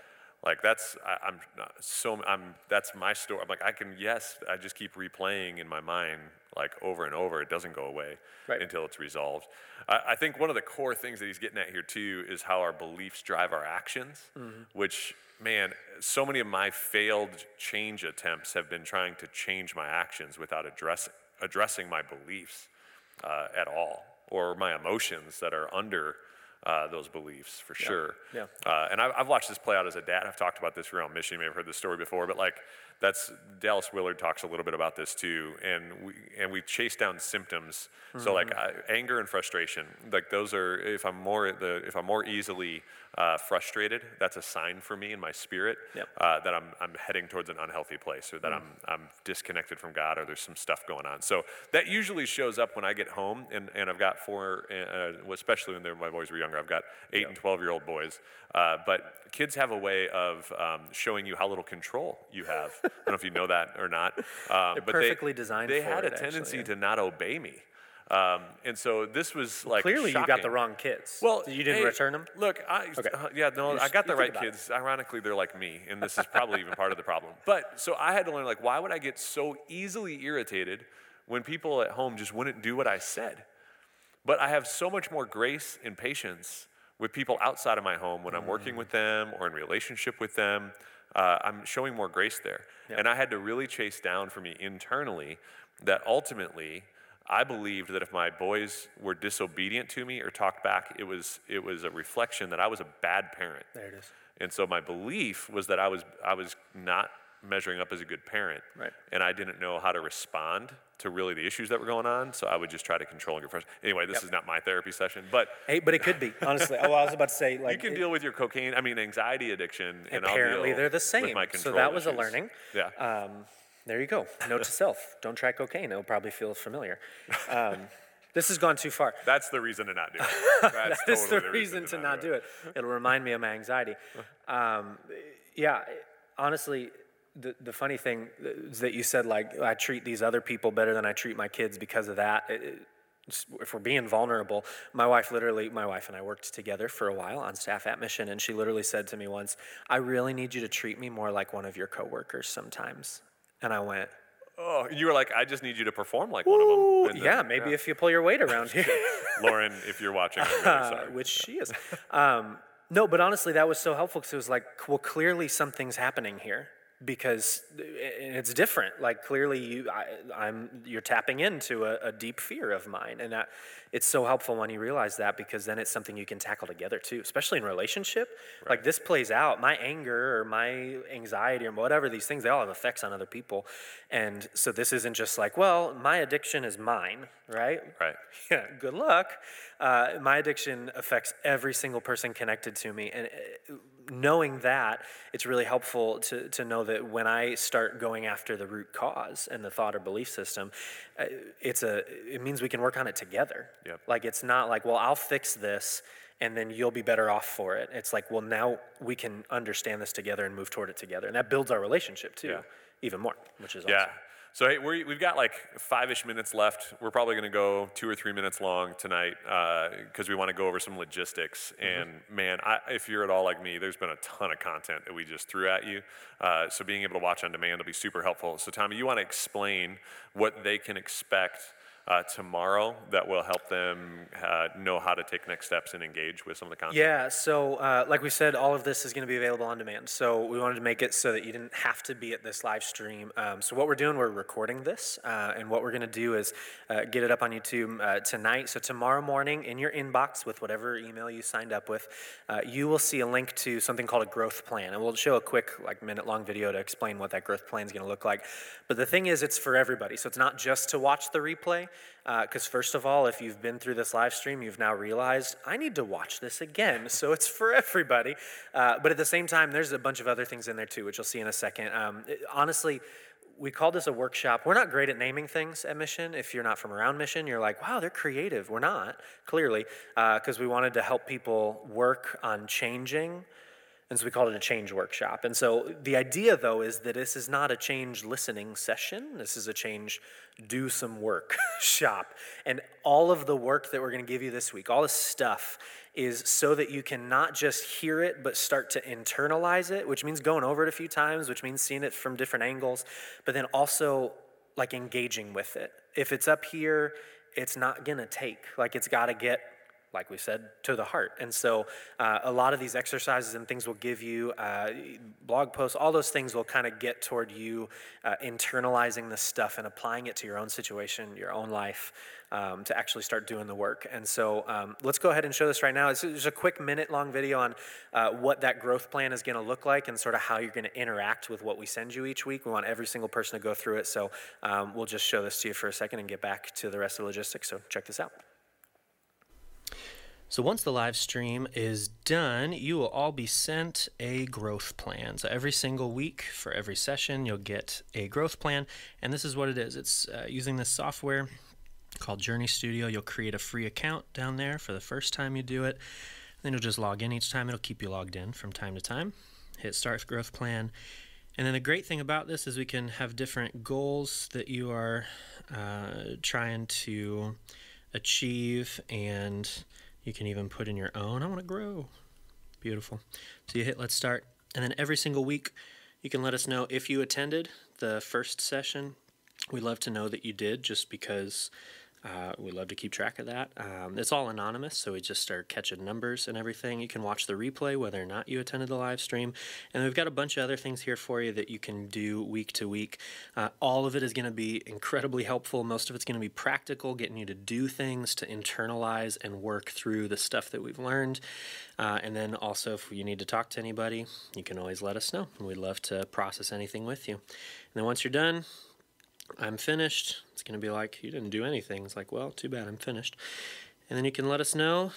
Like that's I, I'm not so I'm that's my story. I'm like I can yes I just keep replaying in my mind like over and over. It doesn't go away Right. until it's resolved. I, I think one of the core things that he's getting at here too is how our beliefs drive our actions. Which man, so many of my failed change attempts have been trying to change my actions without addressing addressing my beliefs uh, at all or my emotions that are under uh, those beliefs for sure. yeah. Uh, and I've, I've watched this play out as a dad. I've talked about this around mission. You may have heard this story before, but like that's Dallas Willard talks a little bit about this too. And we and we chase down symptoms. So like Mm-hmm. uh, anger and frustration, like those are if I'm more the if I'm more easily uh, frustrated, that's a sign for me in my spirit Yep. uh, that I'm I'm heading towards an unhealthy place or that I'm I'm disconnected from God or there's some stuff going on. So that usually shows up when I get home and, and I've got four, uh, especially when my boys were younger. I've got eight and twelve year old boys. Uh, but kids have a way of um, showing you how little control you have. I don't know if you know that or not. Um, They're but perfectly they, designed They had it, a actually, tendency yeah. to not obey me. Um, and so this was like Clearly, you got the wrong kids. Well, you didn't hey, return them. Look, I, Okay. uh, yeah, no, I got the right about it. kids. Ironically, they're like me, and this is probably even part of the problem. But so I had to learn, like, why would I get so easily irritated when people at home just wouldn't do what I said? But I have so much more grace and patience with people outside of my home when I'm working with them or in relationship with them. Uh, I'm showing more grace there. And I had to really chase down for me internally that ultimately I believed that if my boys were disobedient to me or talked back, it was, it was a reflection that I was a bad parent. There it is. And so my belief was that I was, I was not measuring up as a good parent. Right. And I didn't know how to respond to really the issues that were going on. So I would just try to control and get frustrated. Anyway, this Yep. is not my therapy session, but Hey, but it could be honestly. Oh, I was about to say like you can it- deal with your cocaine, I mean, anxiety addiction. And I'll Apparently, they're the same. So that was a learning. Yeah. Um, there you go. Note to self: Don't try cocaine. It'll probably feel familiar. Um, this has gone too far. That's the reason to not do it. That's That is totally the reason to not do it. It'll remind me of my anxiety. Um, yeah, honestly, the, the funny thing is that you said, like, I treat these other people better than I treat my kids because of that. It- it- if we're being vulnerable, my wife literally, my wife and I worked together for a while on staff at Mission, and she literally said to me once, I really need you to treat me more like one of your coworkers sometimes. And I went, Oh, you were like, I just need you to perform like one of them. Ooh, yeah, maybe if you pull your weight around here. Lauren, if you're watching, I'm really sorry. which she is. Um, no, but honestly, that was so helpful because it was like, well, clearly something's happening here because it's different. Like clearly, you, I, am you're tapping into a, a, deep fear of mine, and that it's so helpful when you realize that because then it's something you can tackle together too, especially in relationship. Right. Like this plays out. My anger or my anxiety or whatever these things, they all have effects on other people, and so this isn't just like, well, my addiction is mine, right? Right. Yeah. Good luck. Uh, my addiction affects every single person connected to me, and uh, knowing that, it's really helpful to, to know that when I start going after the root cause and the thought or belief system, uh, it's a, it means we can work on it together. Yep. Like it's not like, well, I'll fix this and then you'll be better off for it. It's like, well, now we can understand this together and move toward it together. And that builds our relationship too, yeah. even more, which is yeah. So hey, we have got like five-ish minutes left. We're probably going to go two or three minutes long tonight because uh, we want to go over some logistics. Mm-hmm. And man, I, if you're at all like me, there's been a ton of content that we just threw at you. Uh, so being able to watch on demand will be super helpful. So Tommy, you want to explain what they can expect uh, tomorrow that will help them uh, know how to take next steps and engage with some of the content? Yeah, so uh, like we said, all of this is going to be available on demand. So we wanted to make it so that you didn't have to be at this live stream. Um, so what we're doing, we're recording this, uh, and what we're going to do is uh, get it up on YouTube uh, tonight. So tomorrow morning, in your inbox with whatever email you signed up with, you will see a link to something called a growth plan, and we'll show a quick, like minute-long video to explain what that growth plan is going to look like. But the thing is, it's for everybody. So it's not just to watch the replay. Because, uh, first of all, if you've been through this live stream, you've now realized, I need to watch this again. So it's for everybody. Uh, but at the same time, there's a bunch of other things in there too, which you'll see in a second. Um, it, honestly, we call this a workshop. We're not great at naming things at Mission. If you're not from around Mission, you're like, wow, they're creative. We're not, clearly, because uh, we wanted to help people work on changing and so we called it a change workshop. And so the idea, though, is that this is not a change listening session. This is a change do some work shop. And all of the work that we're going to give you this week, all this stuff, is so that you can not just hear it, but start to internalize it, which means going over it a few times, which means seeing it from different angles, but then also like engaging with it. If it's up here, it's not going to take. Like it's got to get like we said, to the heart. And so uh, a lot of these exercises and things will give you uh, blog posts, all those things will kind of get toward you uh, internalizing this stuff and applying it to your own situation, your own life, um, to actually start doing the work. And so um, let's go ahead and show this right now. It's just a quick minute long video on uh, what that growth plan is going to look like and sort of how you're going to interact with what we send you each week. We want every single person to go through it. So um, we'll just show this to you for a second and get back to the rest of the logistics. So check this out. So once the live stream is done, you will all be sent a growth plan. So every single week for every session, you'll get a growth plan, and this is what it is. It's uh, using this software called Journey Studio. You'll create a free account down there for the first time you do it. Then you'll just log in each time. It'll keep you logged in from time to time. Hit Start Growth Plan. And then the great thing about this is we can have different goals that you are uh, trying to achieve and you can even put in your own. I want to grow. Beautiful. So you hit let's start. And then every single week, you can let us know if you attended the first session. We love to know that you did just because uh, we love to keep track of that. Um, it's all anonymous, so we just start catching numbers and everything. You can watch the replay whether or not you attended the live stream. And we've got a bunch of other things here for you that you can do week to week. Uh, all of it is going to be incredibly helpful. Most of it's going to be practical, getting you to do things, to internalize and work through the stuff that we've learned. Uh, and then also, if you need to talk to anybody, you can always let us know. We'd love to process anything with you. And then once you're done, I'm finished. It's going to be like, you didn't do anything. It's like, well, too bad, I'm finished. And then you can let us know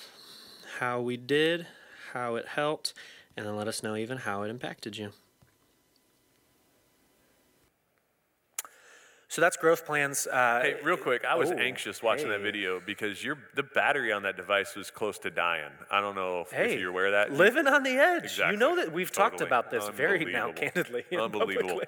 how we did, how it helped, and then let us know even how it impacted you. So that's growth plans. Uh, hey, real quick, I was oh, anxious watching hey. that video because your the battery on that device was close to dying. I don't know if, hey, if you're aware of that. Living on the edge. Exactly. You know that we've totally. talked about this very now candidly. Unbelievable.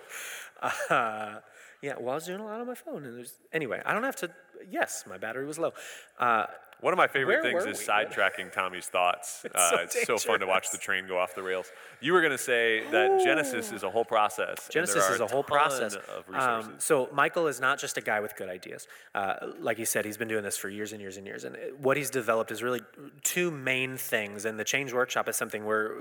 Uh, yeah, well, I was doing a lot on my phone, and there's anyway. I don't have to. Yes, my battery was low. Uh, one of my favorite things is sidetracking Tommy's thoughts. It's, uh, so, it's so, fun to watch the train go off the rails. You were going to say that Genesis is a whole process. Genesis is a, a whole process. of Um, so Michael is not just a guy with good ideas. Uh, like he said, he's been doing this for years and years and years. And what he's developed is really two main things. And the Change Workshop is something where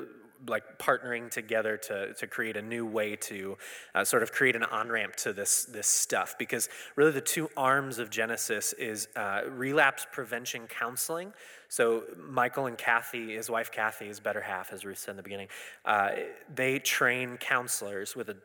like partnering together to, to create a new way to uh, sort of create an on ramp to this this stuff because really the two arms of Genesis is uh, relapse prevention counseling. So Michael and Kathy, his wife Kathy, his better half, as Ruth said in the beginning, uh, they train counselors with a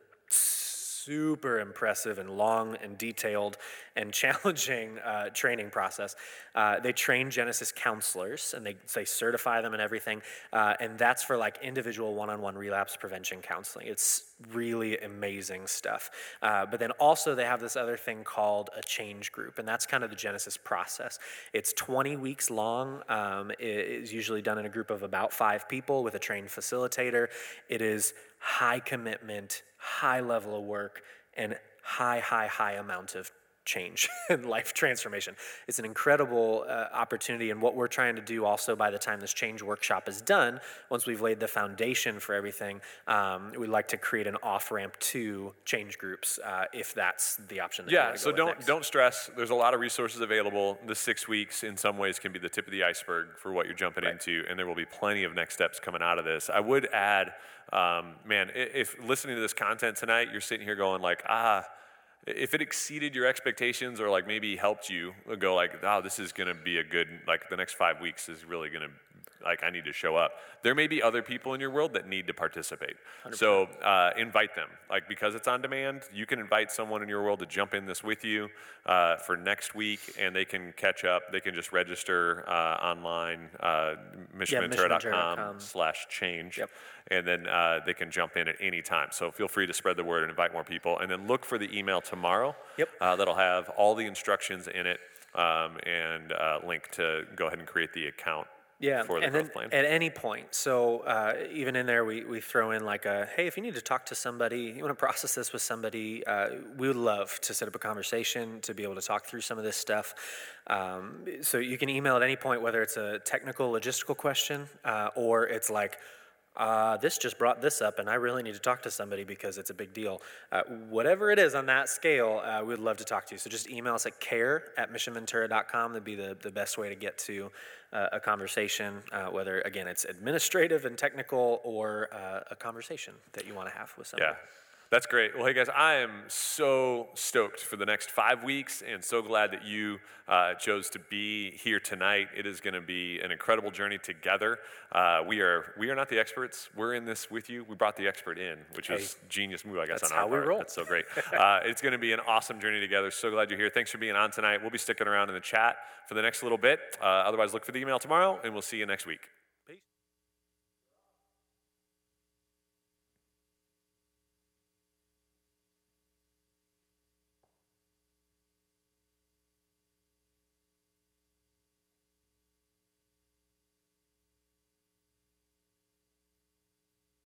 super impressive and long and detailed and challenging uh, training process. Uh, they train Genesis counselors and they, they certify them and everything. Uh, and that's for like individual one on one relapse prevention counseling. It's really amazing stuff. Uh, but then also, they have this other thing called a change group, and that's kind of the Genesis process. It's 20 weeks long. Um, it is usually done in a group of about five people with a trained facilitator. It is high commitment, high level of work, and high, high, high amount of change and life transformation. It's an incredible uh, opportunity, and what we're trying to do also by the time this change workshop is done, once we've laid the foundation for everything, um, we'd like to create an off ramp to change groups uh, if that's the option. That Yeah, so don't next. don't stress. There's a lot of resources available. The six weeks, in some ways, can be the tip of the iceberg for what you're jumping into, and there will be plenty of next steps coming out of this. I would add, um, man, if listening to this content tonight, you're sitting here going like, ah, if it exceeded your expectations or like maybe helped you go like, oh, this is gonna be a good like the next five weeks is really gonna like I need to show up. There may be other people in your world that need to participate. So uh, invite them. Like because it's on demand, you can invite someone in your world to jump in this with you uh, for next week, and they can catch up. They can just register uh, online, uh, missionventura.com. slash change, Yep. and then uh, they can jump in at any time. So feel free to spread the word and invite more people, and then look for the email tomorrow. Yep. Uh, that'll have all the instructions in it um, and uh, link to go ahead and create the account yeah, for the and growth then plan. at any point, so uh, even in there, we, we throw in like a, hey, if you need to talk to somebody, you want to process this with somebody, uh, we would love to set up a conversation to be able to talk through some of this stuff. Um, so you can email at any point, whether it's a technical, logistical question, uh, or it's like, uh, this just brought this up, and I really need to talk to somebody because it's a big deal. Uh, whatever it is on that scale, uh, we'd love to talk to you. So just email us at care at missionventura.com. That'd be the, the best way to get to uh, a conversation, uh, whether, again, it's administrative and technical or uh, a conversation that you want to have with somebody. Yeah, that's great. Well, hey guys, I am so stoked for the next five weeks and so glad that you uh, chose to be here tonight. It is going to be an incredible journey together. Uh, we are we are not the experts. We're in this with you. We brought the expert in, which is genius move, I guess, on our how we part. roll. That's so great. uh, it's going to be an awesome journey together. So glad you're here. Thanks for being on tonight. We'll be sticking around in the chat for the next little bit. Uh, otherwise, look for the email tomorrow, and we'll see you next week.